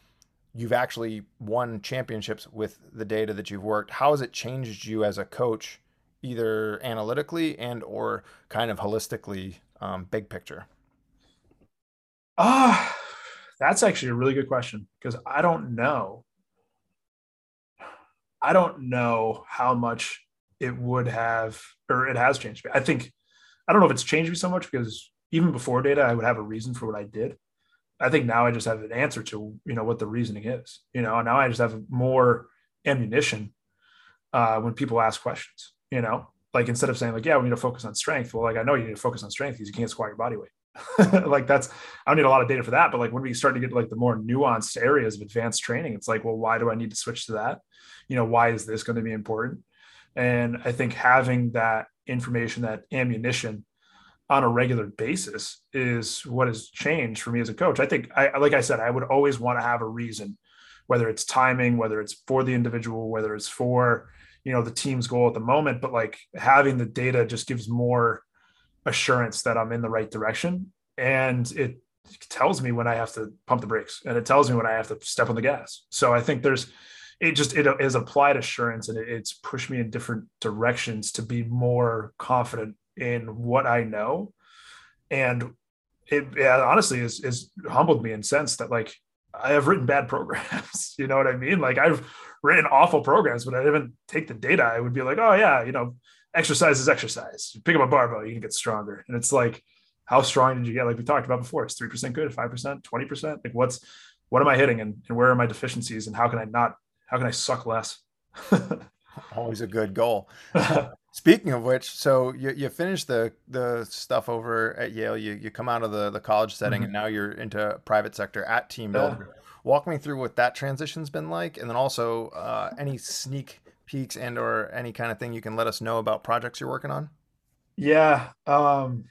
you've actually won championships with the data that you've worked. How has it changed you as a coach, either analytically and or kind of holistically, um, big picture? Ah, uh, that's actually a really good question because I don't know. I don't know how much it would have or it has changed me. I think I don't know if it's changed me so much because even before data, I would have a reason for what I did. I think now I just have an answer to you know what the reasoning is. You know, now I just have more ammunition uh, when people ask questions. You know, like instead of saying like, yeah, we need to focus on strength. Well, like I know you need to focus on strength because you can't squat your body weight. like that's I don't need a lot of data for that. But like when we start to get like the more nuanced areas of advanced training, it's like, well, why do I need to switch to that? You know, why is this going to be important? And I think having that information, that ammunition on a regular basis is what has changed for me as a coach. I think I like I said, I would always want to have a reason, whether it's timing, whether it's for the individual, whether it's for, you know, the team's goal at the moment, but like having the data just gives more assurance that I'm in the right direction. And it tells me when I have to pump the brakes and it tells me when I have to step on the gas. So I think there's it just it is applied assurance and it's pushed me in different directions to be more confident in what I know. And it yeah, honestly is, is humbled me in sense that like I have written bad programs. you know what I mean? Like I've written awful programs, but I didn't take the data. I would be like, oh yeah, you know, exercise is exercise. You pick up a barbell, you can get stronger. And it's like, how strong did you get? Like we talked about before, it's three percent good, five percent, twenty percent. Like what's what am I hitting and, and where are my deficiencies and how can I not how can I suck less? Always a good goal. Speaking of which, so you, you finished the the stuff over at Yale. You you come out of the the college setting, mm-hmm. and now you're into private sector at TeamBuildr. Yeah. Walk me through what that transition's been like, and then also uh, any sneak peeks and or any kind of thing you can let us know about projects you're working on. Yeah, um,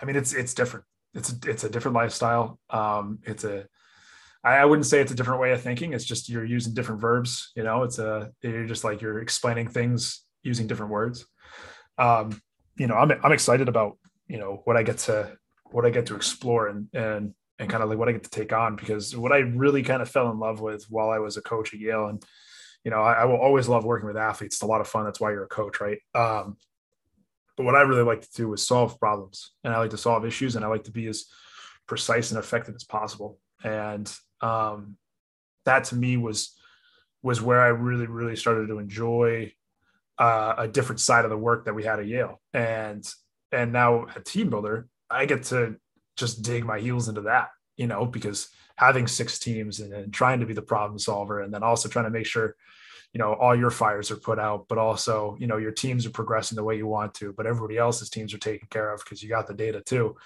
I mean it's it's different. It's it's a different lifestyle. Um, it's a I, wouldn't say it's a different way of thinking. It's just you're using different verbs. You know, it's a you're just like you're explaining things using different words um, you know, I'm I'm excited about you know what I get to what I get to explore and and and kind of like what I get to take on because what I really kind of fell in love with while I was a coach at Yale and you know I, I will always love working with athletes. It's a lot of fun. That's why you're a coach, right? Um, but what I really like to do is solve problems and I like to solve issues and I like to be as precise and effective as possible. And um, that to me was was where I really really started to enjoy uh, a different side of the work that we had at Yale. And and now at TeamBuildr, I get to just dig my heels into that, you know, because having six teams and, and trying to be the problem solver, and then also trying to make sure, you know, all your fires are put out, but also, you know, your teams are progressing the way you want to, but everybody else's teams are taken care of because you got the data too.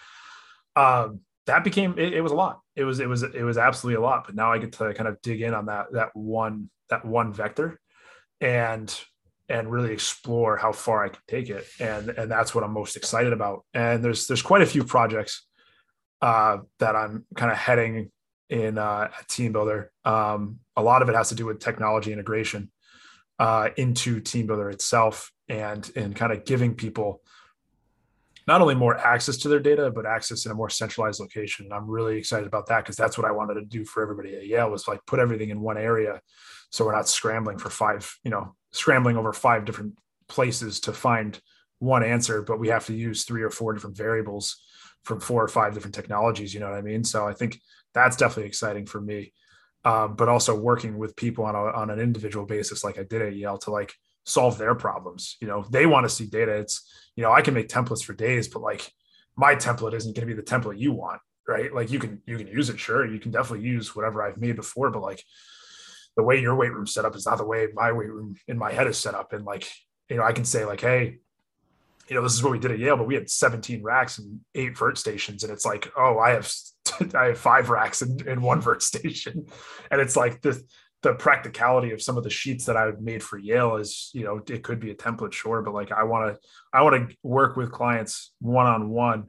Um, that became it, it was a lot. It was it was it was absolutely a lot. But now I get to kind of dig in on that that one that one vector, and and really explore how far I can take it. And and that's what I'm most excited about. And there's there's quite a few projects uh, that I'm kind of heading in uh, TeamBuildr. Um, a lot of it has to do with technology integration uh, into TeamBuildr itself, and and kind of giving people not only more access to their data, but access in a more centralized location. And I'm really excited about that because that's what I wanted to do for everybody at Yale was like put everything in one area, so we're not scrambling for five, you know, scrambling over five different places to find one answer, but we have to use three or four different variables from four or five different technologies. You know what I mean? So I think that's definitely exciting for me. Um, but also working with people on, a, on an individual basis, like I did at Yale, to like solve their problems. You know, they want to see data. It's, you know, I can make templates for days, but like my template isn't going to be the template you want, right? Like you can you can use it, sure. You can definitely use whatever I've made before, but like the way your weight room set up is not the way my weight room in my head is set up. And like, you know, I can say like, hey, you know, this is what we did at Yale, but we had 17 racks and eight vert stations. And it's like, oh, I have I have five racks and, in one vert station. And it's like the the practicality of some of the sheets that I've made for Yale is, you know, it could be a template, sure, but like I want to, I want to work with clients one on one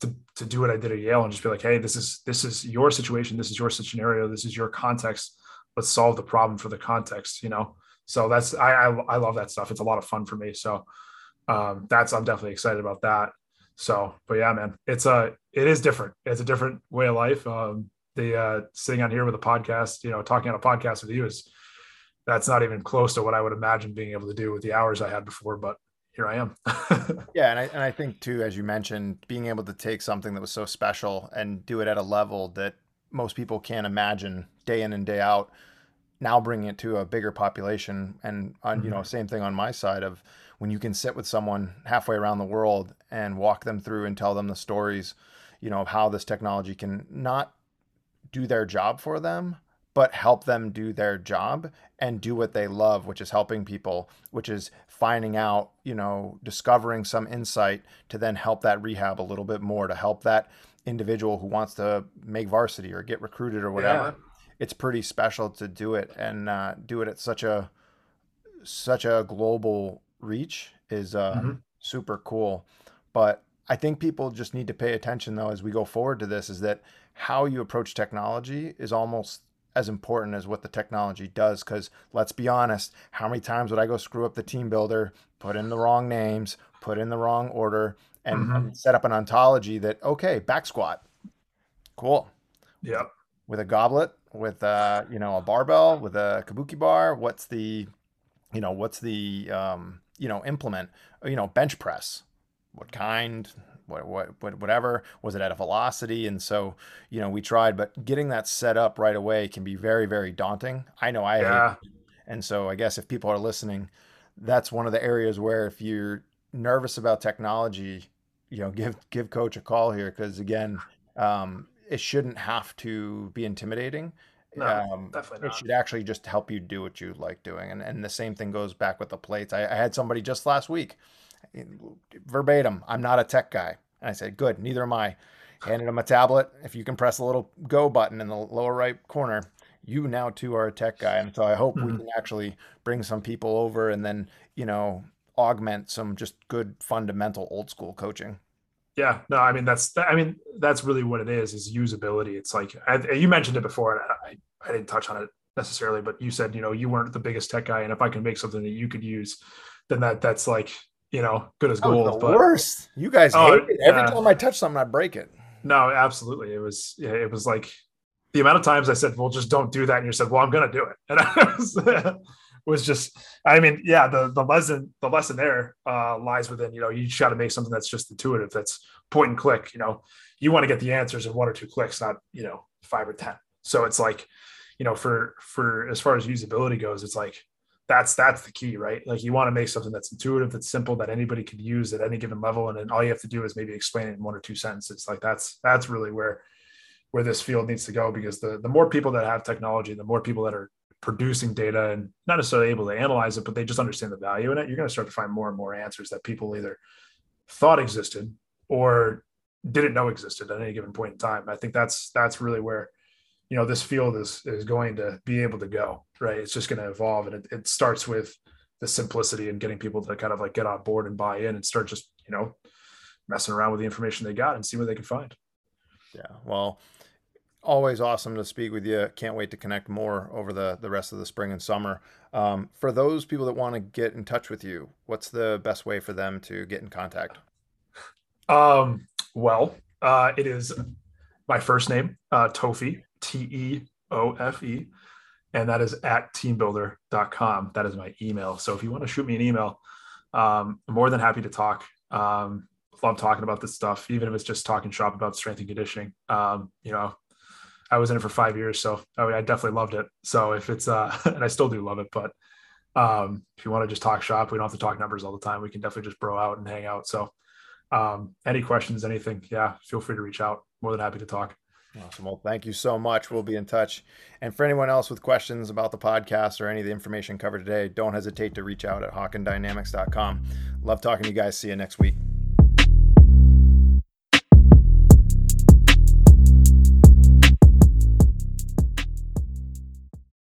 to to do what I did at Yale and just be like, hey, this is this is your situation, this is your scenario, this is your context. Let's solve the problem for the context, you know. So that's I I, I love that stuff. It's a lot of fun for me. So um, that's I'm definitely excited about that. So, but yeah, man, it's a it is different. It's a different way of life. Um, the uh, sitting on here with a podcast, you know, talking on a podcast with you is that's not even close to what I would imagine being able to do with the hours I had before. But here I am. yeah, and I and I think too, as you mentioned, being able to take something that was so special and do it at a level that most people can't imagine day in and day out. Now bringing it to a bigger population, and on mm-hmm. you know, same thing on my side of when you can sit with someone halfway around the world and walk them through and tell them the stories, you know, of how this technology can not do their job for them, but help them do their job and do what they love, which is helping people, which is finding out, you know, discovering some insight to then help that rehab a little bit more, to help that individual who wants to make varsity or get recruited or whatever. Yeah. It's pretty special to do it and uh, do it at such a such a global reach is uh, mm-hmm. super cool. But I think people just need to pay attention though as we go forward to this is that how you approach technology is almost as important as what the technology does. Because let's be honest, how many times would I go screw up the TeamBuildr, put in the wrong names, put in the wrong order, and, mm-hmm. and set up an ontology that okay, back squat, cool, yeah, with a goblet, with uh, you know a barbell, with a kabuki bar. What's the, you know, what's the um, you know implement? You know, bench press. What kind? what, what, whatever was it at a velocity and so you know we tried but getting that set up right away can be very very daunting i know i yeah. hate and so i guess if people are listening that's one of the areas where if you're nervous about technology you know give give coach a call here because again um, it shouldn't have to be intimidating no, um, definitely not. It should actually just help you do what you like doing. And, and the same thing goes back with the plates. I, I had somebody just last week verbatim, I'm not a tech guy. And I said, good, neither am I. Handed him a tablet. If you can press the little go button in the lower right corner, you now too are a tech guy. And so I hope mm-hmm. we can actually bring some people over and then, you know, augment some just good fundamental old school coaching. Yeah, no, I mean that's I mean that's really what it is is usability. It's like I, you mentioned it before, and I, I didn't touch on it necessarily, but you said you know you weren't the biggest tech guy, and if I can make something that you could use, then that that's like you know, good as gold. but worst. You guys oh, hate it. Every uh, time I touch something, I break it. No, absolutely. It was yeah, it was like the amount of times I said, "Well, just don't do that," and you said, "Well, I'm going to do it," and I was, was just. I mean, yeah, the the lesson the lesson there uh, lies within you know you just gotta make something that's just intuitive, that's point and click. You know, you want to get the answers in one or two clicks, not you know five or ten. So it's like, you know, for for as far as usability goes, it's like that's that's the key, right? Like you want to make something that's intuitive, that's simple, that anybody could use at any given level, and then all you have to do is maybe explain it in one or two sentences. Like that's that's really where where this field needs to go because the the more people that have technology, the more people that are producing data and not necessarily able to analyze it, but they just understand the value in it, you're going to start to find more and more answers that people either thought existed or didn't know existed at any given point in time. I think that's that's really where you know this field is is going to be able to go right it's just going to evolve and it, it starts with the simplicity and getting people to kind of like get on board and buy in and start just you know messing around with the information they got and see what they can find yeah well always awesome to speak with you can't wait to connect more over the the rest of the spring and summer um, for those people that want to get in touch with you what's the best way for them to get in contact um well uh it is my first name uh teofe T E O F E, and that is at teambuildr.com. That is my email. So if you want to shoot me an email, um, I'm more than happy to talk. Um, love talking about this stuff, even if it's just talking shop about strength and conditioning. Um, you know, I was in it for five years, so I, I, definitely loved it. So if it's, uh, and I still do love it, but Um, if you want to just talk shop, we don't have to talk numbers all the time. We can definitely just bro out and hang out. So, um, any questions, anything, yeah, feel free to reach out. More than happy to talk. Awesome. Well, thank you so much. We'll be in touch. And for anyone else with questions about the podcast or any of the information covered today, don't hesitate to reach out at hawkindynamics.com. Love talking to you guys. See you next week.